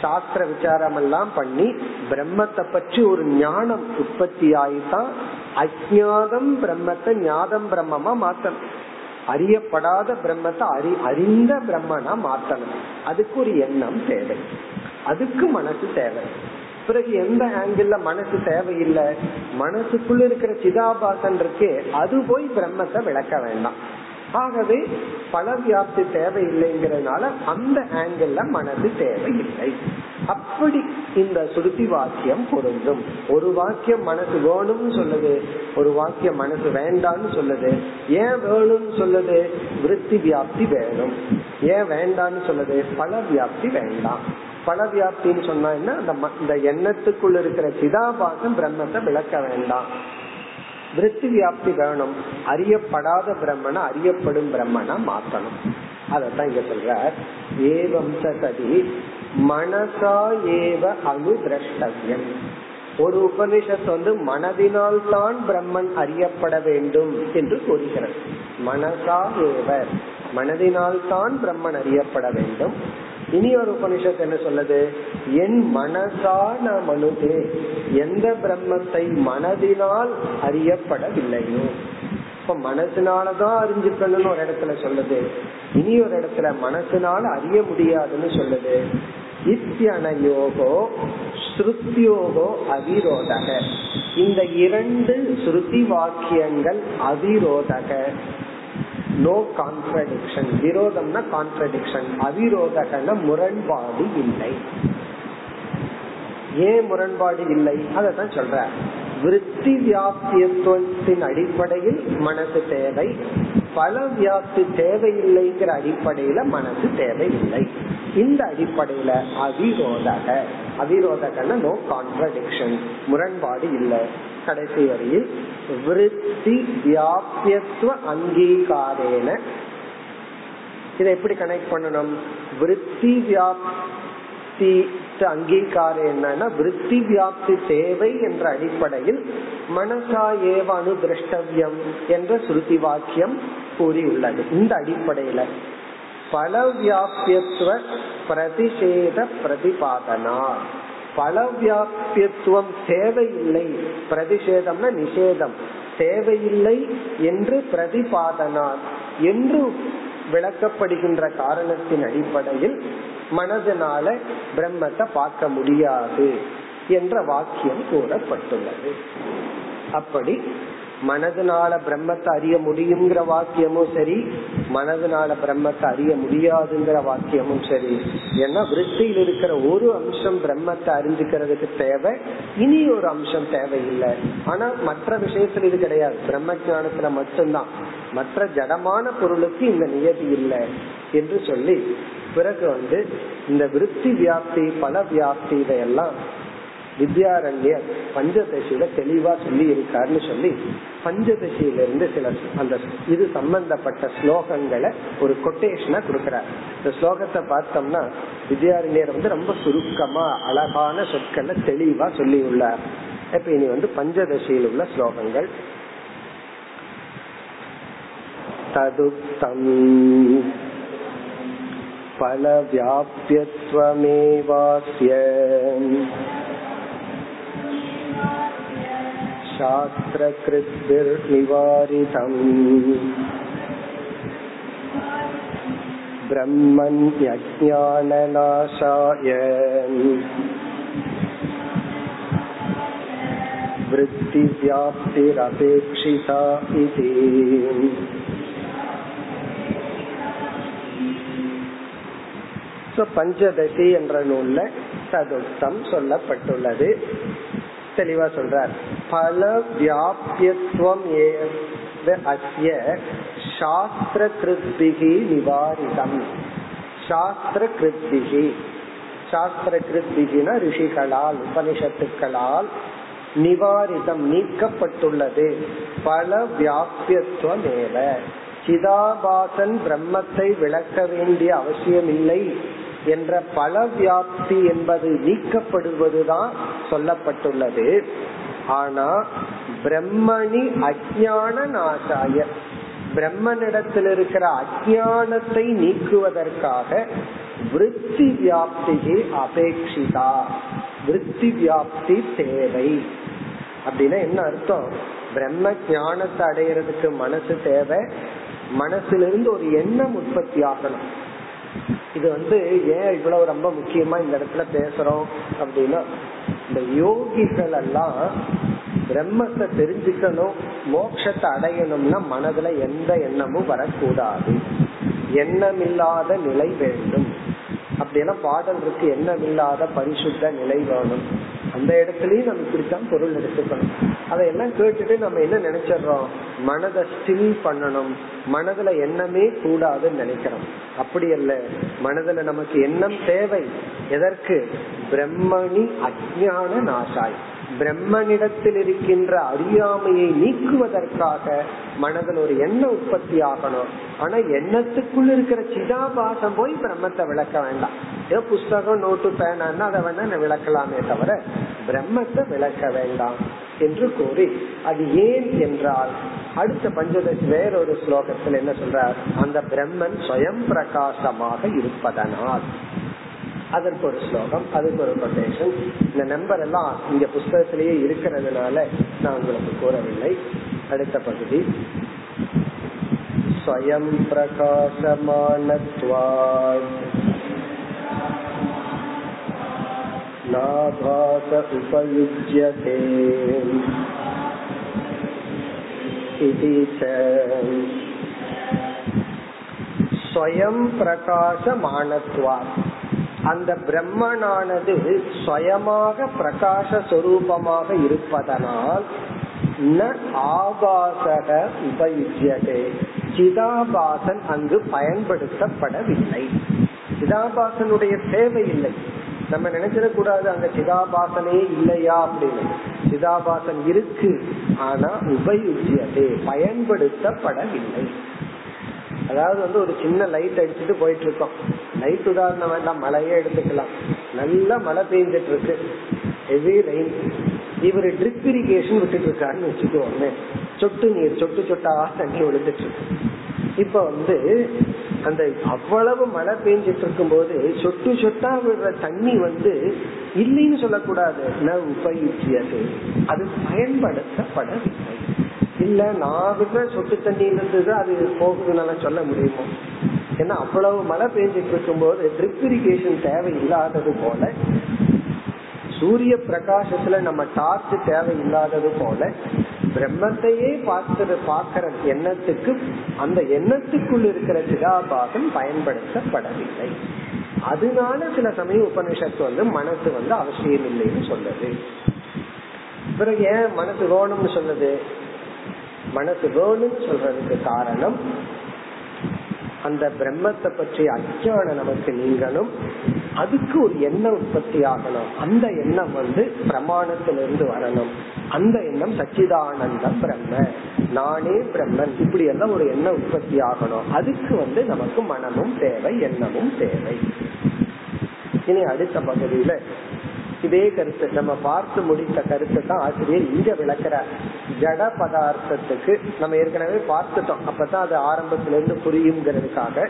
சாஸ்திர விசாரம் எல்லாம் பண்ணி பிரம்மத்தை பற்றி ஒரு ஞானம் உற்பத்தி ஆயிதான் அஜாதம் பிரம்மத்தை ஞாதம் பிரம்மமா மாத்தணும். அறியப்படாத பிரம்மத்தை அறி அறிந்த பிரம்மனா மாத்தணும். அதுக்கு ஒரு எண்ணம் தேவை. அதுக்கு மனசு தேவை. பிறகு எந்த ஆங்கிள் மனசு தேவையில்லை? மனசுக்குள்ள இருக்கிற சிதாபாசன் இருக்கு. அது போய் பிரம்மத்தை விளக்க வேண்டாம். ஆகவே பல வியாப்தி தேவையில்லைங்கிறதுனால அந்த ஆங்கிள் மனது தேவையில்லை. அப்படி இந்த சுருதி வாக்கியம் பொருந்தும். ஒரு வாக்கியம் மனசு வேணும்னு சொல்லுது. ஒரு வாக்கியம் மனசு வேண்டாம்னு சொல்லுது. ஏன் வேணும்னு சொல்லுது? விருத்தி வியாப்தி வேணும். ஏன் வேண்டாம்னு சொல்லுது? பல வியாப்தி வேண்டாம். பல வியாப்தின்னு சொன்னா என்ன? அந்த எண்ணத்துக்குள்ள இருக்கிற சிதாபாசம் பிரம்மத்தை விளக்க வேண்டாம். விருத்தி வியாப்தி வேணும். அறியப்படாத பிரம்மனை அறியப்படும் பிரம்மனா மாத்தணும். அதத்தான் இங்க சொல்ற ஏவம் சதி மனசா ஏவ அனுதிரஷ்டவியம் ஒரு உபனிஷத் வந்து மனதினால் தான் பிரம்மன் அறியப்பட வேண்டும் என்று கூறுகிறது. மனசா ஏவர் மனதினால் தான் பிரம்மன் அறியப்பட வேண்டும். இனி ஒரு உபனிஷத்து என்ன சொல்லுது? என் மனசான மனுதே எந்த பிரம்மத்தை மனதினால் அறியப்படவில்லையோ. இப்ப மனசினாலதான் அறிஞ்சுக்கணும்னு ஒரு இடத்துல சொல்லுது. இனி ஒரு இடத்துல மனசுனால அறிய முடியாதுன்னு சொல்லுது. இத்தியனயோகோ ஸ்ருத்தியோகோ அவிரோதக. இந்த இரண்டு ஸ்ருதி வாக்கியங்கள் அவிரோதக. நோ கான்ட்ரடிக்ஷன் விரோதம்னா கான்ட்ரடிக்ஷன் அவிரோதகன முரண்பாடு இல்லை. ஏன் முரண்பாடு இல்லை? அதான் சொல்ற. விருத்தி வியாப்தியத்துவத்தின் அடிப்படையில் மனசு தேவை. பல வியாப்தி தேவையில்லைங்கிற அடிப்படையில மனசு தேவையில்லை. இந்த அடிப்படையில அவிரோதக. அவிரோதகன நோ கான்ட்ரடிக்ஷன் முரண்பாடு இல்லை. கடைசி வரையில் விருத்தி வியாபியத்துவ அங்கீகாரேன. இதை எப்படி கனெக்ட் பண்ணணும்? விருத்தி வியாப்தி அங்கீகாரம் என்னன்னா விருத்தி வியாப்தி தேவை என்ற அடிப்படையில் மனசா ஏவ அனுதிருஷ்டவியம் என்ற ஸ்ருதி வாக்கியம் கூறியுள்ளது. இந்த அடிப்படையில பல வியாபியத்துவ பிரதிஷேத பிரதிபாதனா. பல வியாபியத்துவம் தேவையில்லை. பிரதிஷேதம்னா நிஷேதம். தேவையில்லை என்று பிரதிபாதனார் என்று விளக்கப்படுகின்ற காரணத்தின் அடிப்படையில் மனதினால பிரம்மத்தை பார்க்க முடியாது என்ற வாக்கியம் கூறப்பட்டுள்ளது. அப்படி மனதுனால பிரம்மத்தை அறிய முடியுங்கிற வாக்கியமும் சரி மனதுனால பிரம்மத்தை அறிய முடியாதுங்கிற வாக்கியமும் சரி. ஏன்னா விருத்தியில் இருக்கிற ஒரு அம்சம் பிரம்மத்தை அறிஞ்சுக்கிறதுக்கு தேவை இனி ஒரு அம்சம் தேவையில்லை. ஆனா மற்ற விஷயத்துல இது கிடையாது. பிரம்ம ஜானத்துல மட்டும்தான். மற்ற ஜடமான பொருளுக்கு இந்த நியதி இல்லை என்று சொல்லி பிறகு வந்து இந்த விருத்தி வியாப்தி பல வியாப்தி இதையெல்லாம் வித்யாரண்யர் பஞ்சதசியில தெளிவா சொல்லி இருக்காருன்னு சொல்லி பஞ்சதசியில இருந்து சில அந்த இது சம்பந்தப்பட்ட ஸ்லோகங்களை ஒரு கொட்டேஷனா கொடுக்கிறார் இந்த ஸ்லோகத்தை பார்த்தோம்னா வித்யாரண்யர் வந்து ரொம்ப சுருக்கமா அழகான சொற்களை தெளிவா சொல்லி உள்ளார் இப்ப இனி வந்து பஞ்சதசியில் உள்ள ஸ்லோகங்கள் ததுக்தம் फलव्याप्यत्वमेवास्य शास्त्रकृद्भिर्निवारितम् ब्रह्मण्यज्ञाननाशाय वृत्तिव्याप्तिरपेक्षिता इति பஞ்சதசி என்ற நூல்ல சதுர்த்தம் சொல்லப்பட்டுள்ளது தெளிவா சொல்றார். பல வியாபியத்துவம் அஸ்ய சாஸ்திர கிருத்திகி நிவாரிதம். சாஸ்திர கிருத்திகி. சாஸ்திர கிருத்திகின ரிஷிகளால் உபனிஷத்துக்களால் நிவாரிதம் நீக்கப்பட்டுள்ளது. பல வியாபியத்துவம் ஏவ. சிதாபாசன் பிரம்மத்தை விளக்க வேண்டிய அவசியம் இல்லை என்ற பல வியாப்தி என்பது நீக்கப்படுவதுதான் சொல்லப்பட்டுள்ளது. ஆனா பிரம்மணி அஜான நாசாய. பிரம்மனிடத்தில் இருக்கிற அஜானத்தை நீக்குவதற்காக விருத்தி வியாப்திகி அபேட்சிதா விருத்தி வியாப்தி தேவை. அப்படின்னா என்ன அர்த்தம்? பிரம்ம ஞானத்தை அடையிறதுக்கு மனசு தேவை. மனசிலிருந்து ஒரு எண்ணம் உற்பத்தி ஆகணும். இது வந்து ஏன் இவ்வளவு ரொம்ப முக்கியமா இந்த இடத்துல பேசுறோம் அப்படின்னா இந்த யோகிகள் எல்லாம் பிரம்மத்தை தெரிஞ்சுக்கணும் மோட்சத்தை அடையணும்னா மனதுல எந்த எண்ணமும் வரக்கூடாது. எண்ணம் இல்லாத நிலை வேண்டும். அப்படியெல்லாம் பாடல் இருக்கு. எண்ணம் இல்லாத பரிசுத்த நிலை வேணும். அந்த இடத்துலயும் நம்ம இப்படித்தான் பொருள் எடுத்துக்கணும். அதையெல்லாம் கேட்டுட்டு நம்ம என்ன நினைச்சிடறோம்? மனதை ஸ்டில் பண்ணணும். மனதுல எண்ணமே கூடாதுன்னு நினைக்கிறோம். அப்படி அல்ல. மனதுல நமக்கு எண்ணம் தேவை. எதற்கு? பிரம்மணி அஜான நாசாய். பிரம்மனிடத்தில் இருக்கின்ற அறியாமையை நீக்குவதற்காக மனதில் ஒரு எண்ண உற்பத்தி ஆகணும். ஆனா எண்ணத்துக்குள் இருக்கிற சிதாபாசம் போய் பிரம்மத்தை விளக்க வேண்டாம். ஏதோ புஸ்தகம் நோட்டு பேனா அதை வேணா விளக்கலாமே தவிர பிரம்மத்தை விளக்க வேண்டாம் என்று கூறி அது ஏன் என்றால் அடுத்த பஞ்சதசி வேறொரு ஸ்லோகத்தில் என்ன சொல்றார்? அந்த பிரம்மன் சுயம் பிரகாசமாக இருப்பதனால். அதற்கு ஒரு ஸ்லோகம் அதுக்கு ஒரு கொட்டேஷன் இந்த நம்பர் எல்லாம் இங்க புஸ்தகத்திலேயே இருக்கிறதுனால நான் உங்களுக்கு கூறவில்லை. அடுத்த பகுதி. ஸ்வயம் பிரகாசமானத்வாத் नाभास उपयुज्यते इति च ஸ்வயம் பிரகாசமானத்வாத் அந்த பிரம்மனானது சுயமாக பிரகாச சொரூபமாக இருப்பதனால் ந ஆபாசக உபயுஜ்யதே சிதாபாசன் அங்கு பயன்படுத்தப்படவில்லை சிதாபாசனுடைய தேவை இல்லை நம்ம நினைச்சிடக்கூடாது அங்க சிதாபாசனே இல்லையா அப்படின்னு. சிதாபாசன் இருக்கு ஆனா உபயுஜியதே பயன்படுத்தப்படவில்லை. அதாவது வந்து ஒரு சின்ன லைட் அடிச்சுட்டு போயிட்டு இருக்கோம் லைட் உதாரணம் வேண்டாம் மழையே எடுத்துக்கலாம். நல்ல மழை பெய்ஞ்சிட்டு இருக்கு ஹெவி ரெயின் இவர் ட்ரிப் இரிகேஷன் விட்டுட்டு இருக்காருன்னு வச்சுக்கோங்க சொட்டு நீர் சொட்டு சொட்டா தண்ணி விழுந்துட்டு இருக்கு இப்ப வந்து அந்த அவ்வளவு மழை பெஞ்சிட்டு இருக்கும் போது சொட்டு சொட்டா விடுற தண்ணி வந்து இல்லைன்னு சொல்லக்கூடாது. ந உபயுத்தியது அது பயன்படுத்தப்படவில்லை. இல்ல நான் விடுற சொட்டு தண்ணி இருந்தது அது போகுதுன்னு சொல்ல முடியுமோ? ஏன்னா அவ்வளவு மழை பெஞ்சிட்டு இருக்கும் போது ட்ரிப் இரிகேஷன் தேவை இல்லாதது போல சூரிய பிரகாசத்துல நம்ம டார்ச் தேவை இல்லாதது போல பிரம்மத்தையே பார்த்து பார்க்கிற எண்ணத்துக்கு அந்த எண்ணத்துக்குள் இருக்கிற சிதாபாசம் பயன்படுத்தப்படவில்லை. அதனால சில சமயம் உபனிஷத்து வந்து மனசு வந்து அவசியம் இல்லைன்னு சொல்லுது. பிறகு ஏன் மனசு வேணும்னு சொல்லுது? மனசு வேணும்னு சொல்றதுக்கு காரணம் அந்த பிரம்மத்தை பற்றி அஜானம் நமக்கு நீங்களும் அதுக்கு ஒரு எண்ணம் உற்பத்தி ஆகணும். அந்த எண்ணம் வந்து பிரமாணத்திலிருந்து வரணும். அந்த எண்ணம் சச்சிதானந்தம் பிரம்ம. நானே பிரம்மன். இப்படி எல்லாம் ஒரு எண்ணம் உற்பத்தி ஆகணும். அதுக்கு வந்து நமக்கு மனமும் தேவை எண்ணமும் தேவை. இனி அடுத்த பகுதியில இதே கருத்து. நம்ம பார்த்து முடித்த கருத்தை தான் ஆசிரியர் இங்க விளக்கிறார். ஜட பதார்த்தத்துக்கு நம்ம ஏற்கனவே பார்த்துட்டோம். அப்பதான் அது ஆரம்பத்துல இருந்து புரியுங்கிறதுக்காக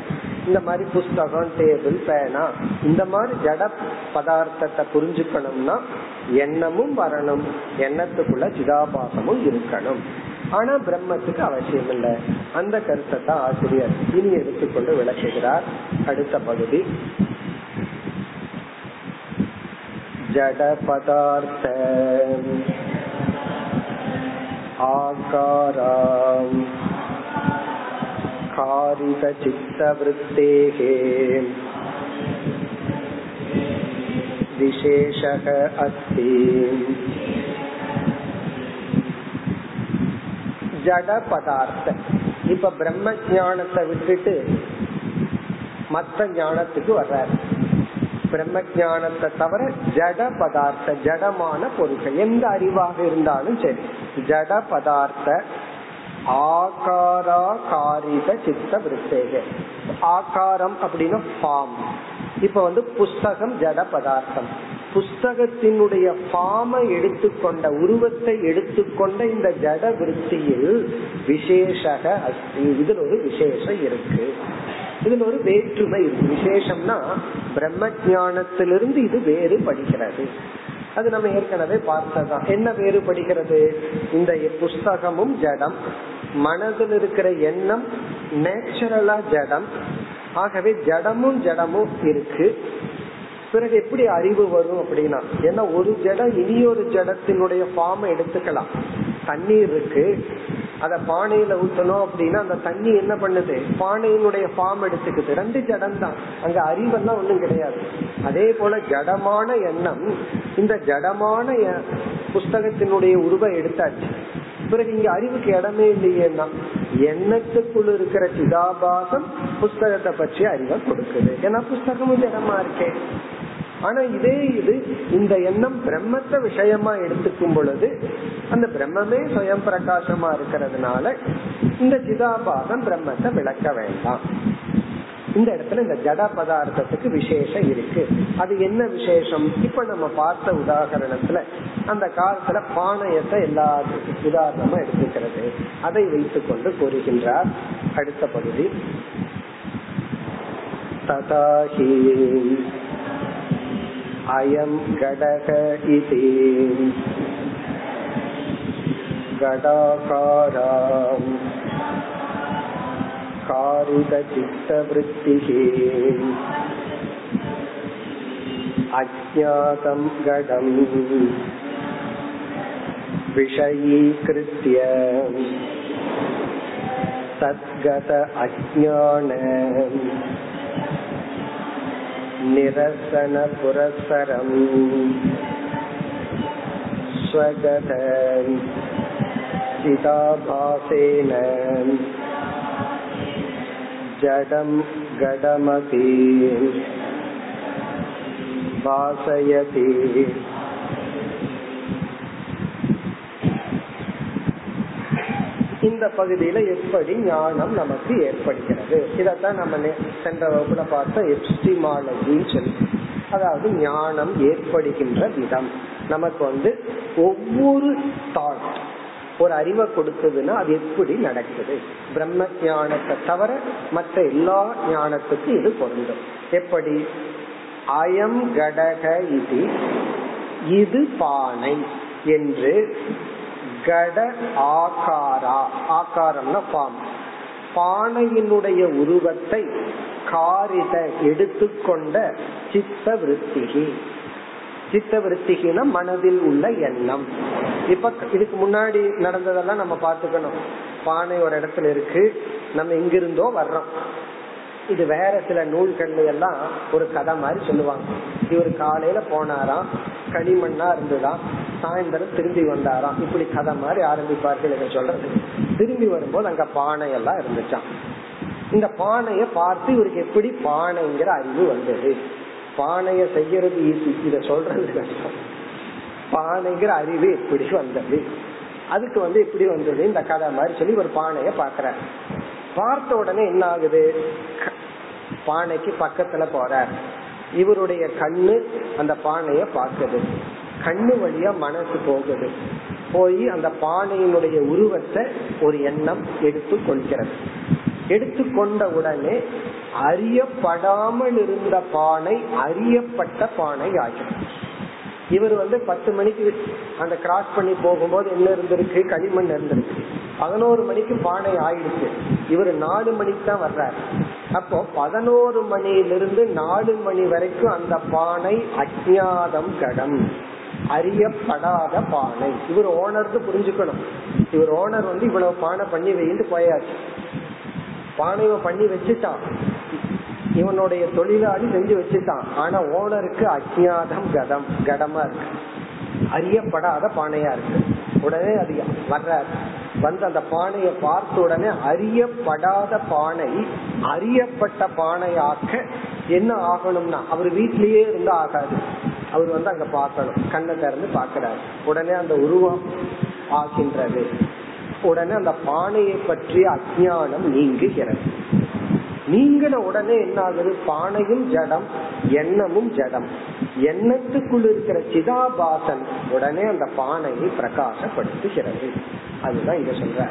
இந்த மாதிரி புஸ்தகம் டேபிள் பேனா இந்த மாதிரி ஜட பதார்த்தத்தை புரிஞ்சுக்கணும்னா எண்ணமும் வரணும் எண்ணத்துக்குள்ள சிதாபாசமும் இருக்கணும். ஆனா பிரம்மத்துக்கு அவசியம் இல்லை. அந்த கருத்தை தான் ஆசிரியர் இனி எடுத்துக்கொண்டு விளக்குகிறார். அடுத்த பகுதி. ஜட பதார்த்த आकाराम् कारितचित्तवृत्तेः विशेषः अस्ति ஜட பதார்த்த இப்ப பிரம்ம ஞானத்தை விட்டுட்டு மத்த ஞானத்துக்கு வர்றாரு பிரம்ம ஜானத்தை தவிர ஜட பதார்த்த ஜடமான பொருட்கள் எந்த அறிவாக இருந்தாலும் சரி. ஜட பதார்த்த ஆகாராகாரித சித்த விருத்தேக. ஆகாரம் அப்படின்னா ஃபார்ம் இப்ப வந்து புஸ்தகம் ஜட பதார்த்தம். புஸ்தகத்தினுடைய ஃபார்மை எடுத்துக்கொண்ட உருவத்தை எடுத்துக்கொண்ட இந்த ஜட விருத்தியில் விசேஷக அஸ்தி. இதில் ஒரு விசேஷம் இருக்கு. இதுல ஒரு வேற்றுமை இருக்கு. விசேஷம்னா பிரம்ம ஜானத்திலிருந்து இது வேறுபடுகிறது அது நம்ம ஏற்கனவே பார்த்ததான் என்ன வேறுபடுகிறது இந்த புஸ்தகமும் ஜடம். மனதில் இருக்கிற எண்ணம் நேச்சுரலா ஜடம். ஆகவே ஜடமும் ஜடமும் இருக்கு. பிறகு எப்படி அறிவு வரும் அப்படின்னா ஏன்னா ஒரு ஜடம் இனியொரு ஜடத்தினுடைய ஃபார்ம் எடுத்துக்கலாம். தண்ணீர் இருக்கு. அத பானையில ஊத்தணும் அப்படின்னா அந்த தண்ணி என்ன பண்ணுது? பானையினுடைய ஃபார்ம் எடுத்துக்குது. ரெண்டு ஜடம் தான். அங்க அறிவெல்லாம் ஒண்ணும் கிடையாது. அதே போல ஜடமான எண்ணம் இந்த ஜடமான புஸ்தகத்தினுடைய உருவம் எடுத்தாச்சு. பிறகு இங்க அறிவுக்கு இடமே இல்லையேன்னா எண்ணத்துக்குள் இருக்கிற சிதாபாசம் புஸ்தகத்தை பற்றி அறிவை கொடுக்குது. ஏன்னா புஸ்தகமும் ஜடமா இருக்கேன் ஆனா இதே இது இந்த எண்ணம் பிரம்மத்தை விஷயமா எடுத்துக்கும் பொழுது அந்த பிரம்மமே சுயம் பிரகாசமா இருக்கிறதுனால இந்த சிதாபாசம் பிரம்மத்தை விளக்க வேண்டாம். இந்த இடத்துல இந்த ஜட பதார்த்தத்துக்கு விசேஷம் இருக்கு. அது என்ன விசேஷம்? இப்ப நம்ம பார்த்த உதாகரணத்துல அந்த காலத்துல பானையத்தை எல்லாத்துக்கும் உதாரணமா எடுத்துக்கிறது. அதை வைத்துக் கொண்டு கூறுகின்றார் அடுத்த பகுதி. ததாகி अयं घटक इति घटाकाराम् कारितचित्तवृत्तिः अज्ञातं घटम् विषयीकृत्य तद्गत अज्ञान निरसनपुरःसरम् स्वगत चिताभासेन जडं गडमपि भासयति இந்த பகுதியில எப்படி ஞானம் நமக்கு ஏற்படுகிறது? இதத்தான் நம்ம சென்ற வகுப்புல பார்த்தோம். எப்டிமாலஜின்னு சொல்லி. அதாவது ஞானம் ஏற்படுகின்ற விதம். நமக்கு வந்து ஒவ்வொரு தாட் ஒரு அறிவை கொடுத்ததுன்னா அது எப்படி நடக்குது? பிரம்ம ஞானத்தை தவிர மற்ற எல்லா ஞானத்துக்கும் இது பொருந்தும். எப்படி? அயம் கடக இது இது பானை என்று கட ஆகாரா. ஆகாரம்னா பாம். பானையினுடைய உருவத்தை காரித எடுத்துக்கொண்ட சித்த விருத்திகி சித்த விருத்திகினா மனதில் உள்ள எண்ணம். இப்ப இதுக்கு முன்னாடி நடந்ததெல்லாம் நம்ம பாத்துக்கணும் பானை ஒரு இடத்துல இருக்கு. நம்ம எங்கிருந்தோ வர்றோம். இது வேற சில நூல்கள்ல எல்லாம் ஒரு கதை மாதிரி சொல்லுவாங்க. இவர் காலையில போனாராம் களிமண்ணா இருந்துதான் சாயந்தரம் திரும்பி வந்தாராம். இப்படி கதை மாதிரி ஆரம்பிப்பார்கள் என்று சொல்றது. திரும்பி வரும்போது அங்க பானை எல்லாம் இருந்துச்சான் இந்த பானைய பார்த்து இவருக்கு எப்படி பானைங்கிற அறிவு வந்தது. பானைய செய்யறது ஈஸி இத சொல்றது கஷ்டம். பானைங்கிற அறிவு எப்படி வந்தது? அதுக்கு வந்து எப்படி வந்தது? இந்த கதை மாதிரி சொல்லி ஒரு பானைய பாக்குறாரு பார்த்த உடனே என்ன ஆகுது பானைக்கு பக்கத்துல போறார். இவருடைய கண்ணு அந்த பானைய பார்க்குது. கண்ணு வழியா மனசு போகுது. போய் அந்த பானையினுடைய உருவத்தை ஒரு எண்ணம் எடுத்து கொள்கிறது. எடுத்துக்கொண்ட உடனே அறியப்படாமல் இருந்த பானை அறியப்பட்ட பானை ஆகும் இவர் வந்து பத்து மணிக்கு அந்த கிராஸ் பண்ணி போகும்போது என்ன இருந்திருக்கு? களிமண் இருந்திருக்கு. பதினோரு மணிக்கு பானை ஆயிடுச்சு. இவர் நாலு மணிக்கு தான் வர்றாரு. அப்போ பதினோரு மணியிலிருந்து நாலு மணி வரைக்கும் அந்த பானை அஜாதம் கடம். அறியப்படாத பானை. இவர் ஓனருக்கு புரிஞ்சுக்கணும். இவர் ஓனர் வந்து இவ்வளவு பானை பண்ணி வைந்து போயாச்சு. பானையை பண்ணி வச்சுட்டான். இவனுடைய தொழிலாளி செஞ்சு வச்சுட்டான். ஆனா ஓனருக்கு அஜாதம் கதம் கடமா இருக்கு. அறியப்படாத பானையா இருக்கு. உடனே அது வர்றாரு. வந்து அந்த பானையை பார்த்த உடனே அறியப்படாத பானை அறியப்பட்ட பானையாக்க என்ன ஆகணும்னா அவர் வீட்லயே இருந்து ஆகாது. அவர் வந்து அங்க பார்க்கணும். கண்ணை திறந்து பாக்குறாரு உடனே அந்த உருவம் ஆகின்றது. உடனே அந்த பானையை பற்றிய அஜானம் நீங்குகிறது. நீங்கின உடனே என்ன ஆகுது பானையும் ஜடம் எண்ணமும் ஜடம். எண்ணத்துக்குள் இருக்கிற சிதாபாசன் உடனே அந்த பானையை பிரகாசப்படுத்துகிறது. அதுதான் இங்க சொல்ற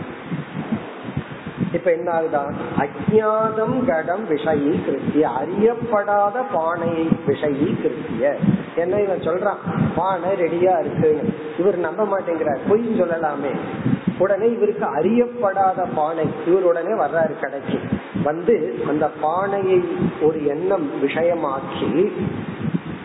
இப்ப என்ன ஆகுதான் அஜாதம் கடம் விஷயி கிருத்திய. அறியப்படாத பானையை விஷயி கிருத்திய. என்ன இவன் சொல்றான்? பானை ரெடியா இருக்கு இவர் நம்ப மாட்டேங்கிறார். பொய் சொல்லலாமே. உடனே இவருக்கு அறியப்படாத பானை. இவர் உடனே வர்றாரு கடைக்கு. வந்து அந்த பானையை ஒரு எண்ணம் விஷயமாக்கி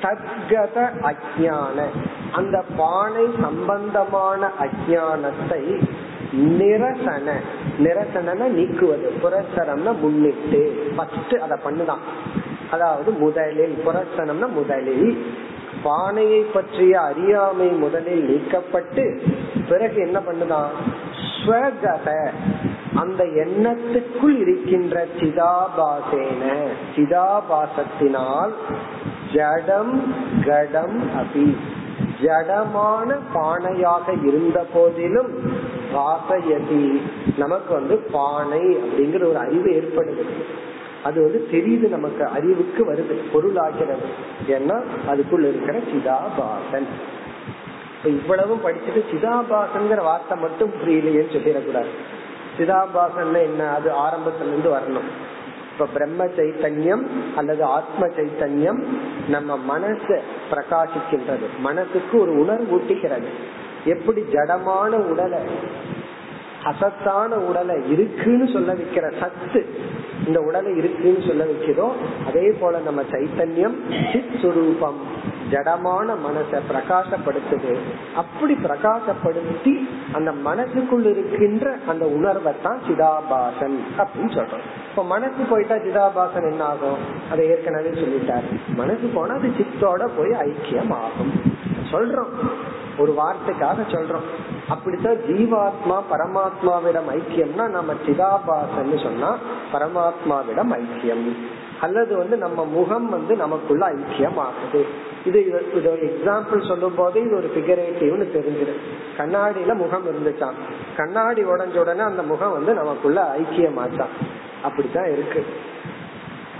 தத்கத அஜான அந்த பானை சம்பந்தமான அஜானத்தை நிரசன. நிரசன நீக்குவது. புரசனம்னா முன்னிட்டு. ஃபர்ஸ்ட் அதை பண்ணுதான். அதாவது முதலில் புரசனம்னா முதலில். பானையை பற்றிய அறியாமை முதலில் நீக்கப்பட்டு பிறகு என்ன பண்ணுதான்? ஸ்வகத. அந்த எண்ணத்துக்குள் இருக்கின்ற சிதாபாசேன. சிதாபாசத்தினால் ஜடம் கடம் அபி. ஜடமான பானையாக இருந்த போதிலும் வாசயதி நமக்கு வந்து பானை அப்படிங்கிற ஒரு அறிவு ஏற்படுது. அது வந்து தெரியுது நமக்கு அறிவுக்கு வருது பொருளாகிறது. ஏன்னா அதுக்குள்ள இருக்கிற சிதாபாசன். இப்ப இவ்வளவும் படிச்சுட்டு சிதாபாசன்கிற வார்த்தை மட்டும் புரியலையேன்னு சொல்லிடக்கூடாது. சிதாபாசன் என்ன? அது ஆரம்பத்துல இருந்து வரணும். இப்ப பிரம்ம சைத்தன்யம் அல்லது ஆத்ம சைத்தன்யம் நம்ம மனச பிரகாசிக்கின்றது. மனசுக்கு ஒரு உணர்வு ஊட்டுகிறது. எப்படி ஜடமான உடலை அசத்தான உடலை இருக்குன்னு சொல்ல வைக்கிற சத்து இந்த உடலை இருக்குன்னு சொல்ல வைக்கிறோம் அதே போல நம்ம சைத்தன்யம் சித் சுரூபம் ஜடமான மனசை பிரகாசப்படுத்துது. அப்படி பிரகாசப்படுத்தி அந்த மனசுக்குள் இருக்கின்ற அந்த உணர்வை தான் சிதாபாசன் அப்படின்னு சொல்றோம். இப்ப மனசு போயிட்டா சிதாபாசன் என்ன ஆகும்? அதை ஏற்கனவே சொல்லிட்டாரு. மனசு போனா அது சித்தோட போய் ஐக்கியம் ஆகும் சொல்றோம். ஒரு வார்த்தைக்காக சொல்றோம். அப்படித்தான் ஜீவாத்மா பரமாத்மாவிடம் ஐக்கியம்னா நம்ம சிதாபாசன்னு சொன்னா பரமாத்மாவிடம் ஐக்கியம். அல்லது வந்து நம்ம முகம் வந்து நமக்குள்ள ஐக்கியம் ஆகுது இது இது ஒரு எக்ஸாம்பிள் சொல்லும் போது இது ஒரு பிகரேட்டிவ்னு தெரிஞ்சிடும். கண்ணாடியில முகம் இருந்துச்சான் கண்ணாடி உடஞ்ச உடனே அந்த முகம் வந்து நமக்குள்ள ஐக்கியமாச்சான் அப்படித்தான் இருக்கு.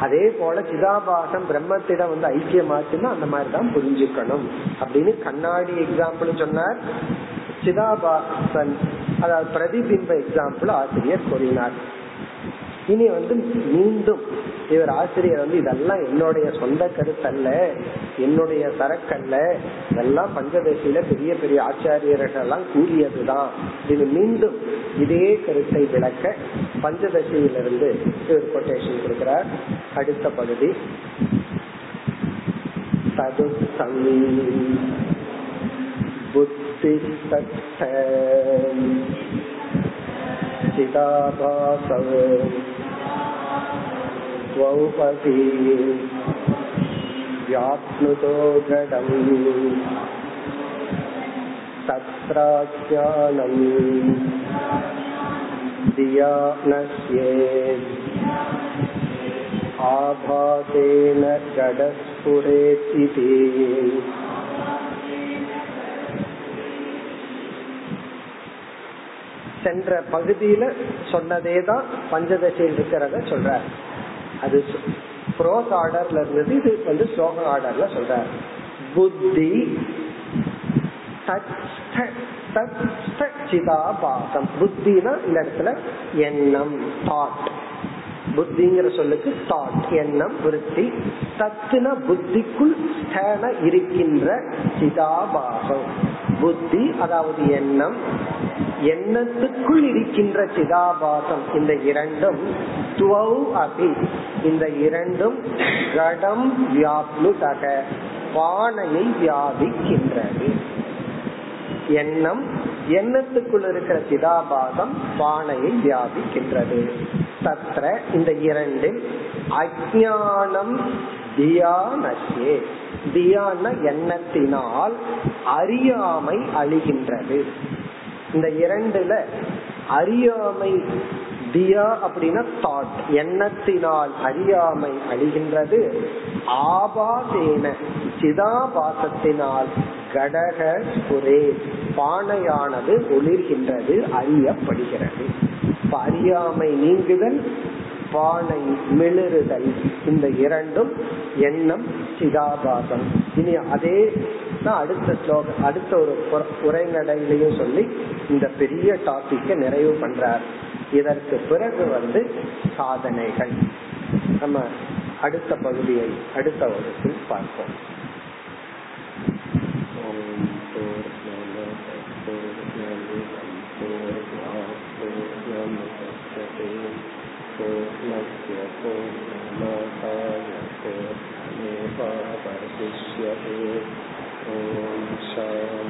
அதே போல சிதாபாசம் பிரம்மத்திடம் வந்து ஐக்கியமாச்சுன்னா அந்த மாதிரிதான் புரிஞ்சுக்கணும். அப்படின்னு கண்ணாடி எக்ஸாம்பிள் சொன்னார். சிதாபாசன் அதாவது பிரதிபிம்ப எக்ஸாம்பிள் ஆசிரியர் கூறினார். இனி வந்து மீண்டும் இவர் ஆசிரியர் வந்து இதெல்லாம் என்னுடைய சொந்த கருத்தல்ல என்னுடைய சரக்கல்ல இதெல்லாம் பஞ்சதசியில பெரிய பெரிய ஆச்சாரியர்கள் எல்லாம் கூறியதுதான். இது மீண்டும் இதே கருத்தை விளக்க பஞ்சதசியிலிருந்து இவர் கொட்டேஷன் கொடுக்கிறார். அடுத்த பகுதி. ததுத்தம் புத்தி चिदाभासौ द्वौपदी व्याप्नुतो जडम् तत्राज्ञानम् धिया नश्येत् आभासेन जडस्फुरेत् சென்ற பகுதியில சொன்னதே தான் பஞ்சதசையில் இருக்கிறத சொல்ற அது புரோஸ் ஆர்டர்ல இருந்தது இது வந்து ஸ்லோக ஆர்டர்ல சொல்ற புத்தி சிதாபாசம் புத்தினா இந்த இடத்துல எண்ணம் தாட் புத்திங்கிற சொல்லுக்கு தாட் எண்ணம் விருத்தி. தத்துன புத்திக்குள் ஸ்தேன இருக்கின்ற சிதாபாசம் புத்தி அதாவது எண்ணம் எண்ணத்துக்குள் இருக்கின்ற சிதாபாசம்? இந்த இரண்டும் அபி. இந்த இரண்டும் கடம் வியாப்லுதக. பானையை வியாபிக்கின்றது. எண்ணம் எண்ணத்துக்குள் இருக்கிற சிதாபாசம் பானையை வியாபிக்கின்றது. தத்ர இந்த இரண்டில் அஜானம் தியானசே தியான எண்ணத்தினால் அறியாமை அழிகின்றது. இந்த இரண்டுல அறியாமை தியா அப்படின்னா தாட் எண்ணத்தினால் அறியாமை அழிகின்றது. ஆபாசேன சிதாபாசத்தினால் கடக ஒரே பானையானது ஒளிர்கின்றது அறியப்படுகிறது. அறியாமை நீங்குதல் பானை மிளறுதல் இந்த இரண்டும் எண்ணம் சிதாபாசம். இனி அதே தான் அடுத்த ஸ்லோகம் அடுத்த ஒரு உரைநடையிலையும் சொல்லி இந்த பெரிய டாபிக்க நிறைவு பண்றார் இதற்கு பிறகு வந்து சாதனைகள் நம்ம அடுத்த பகுதியை அடுத்த வகுப்பில் பார்ப்போம் पूर्णस्य पूर्णमादाय पूर्णमेवावशिष्यते Om Shanti.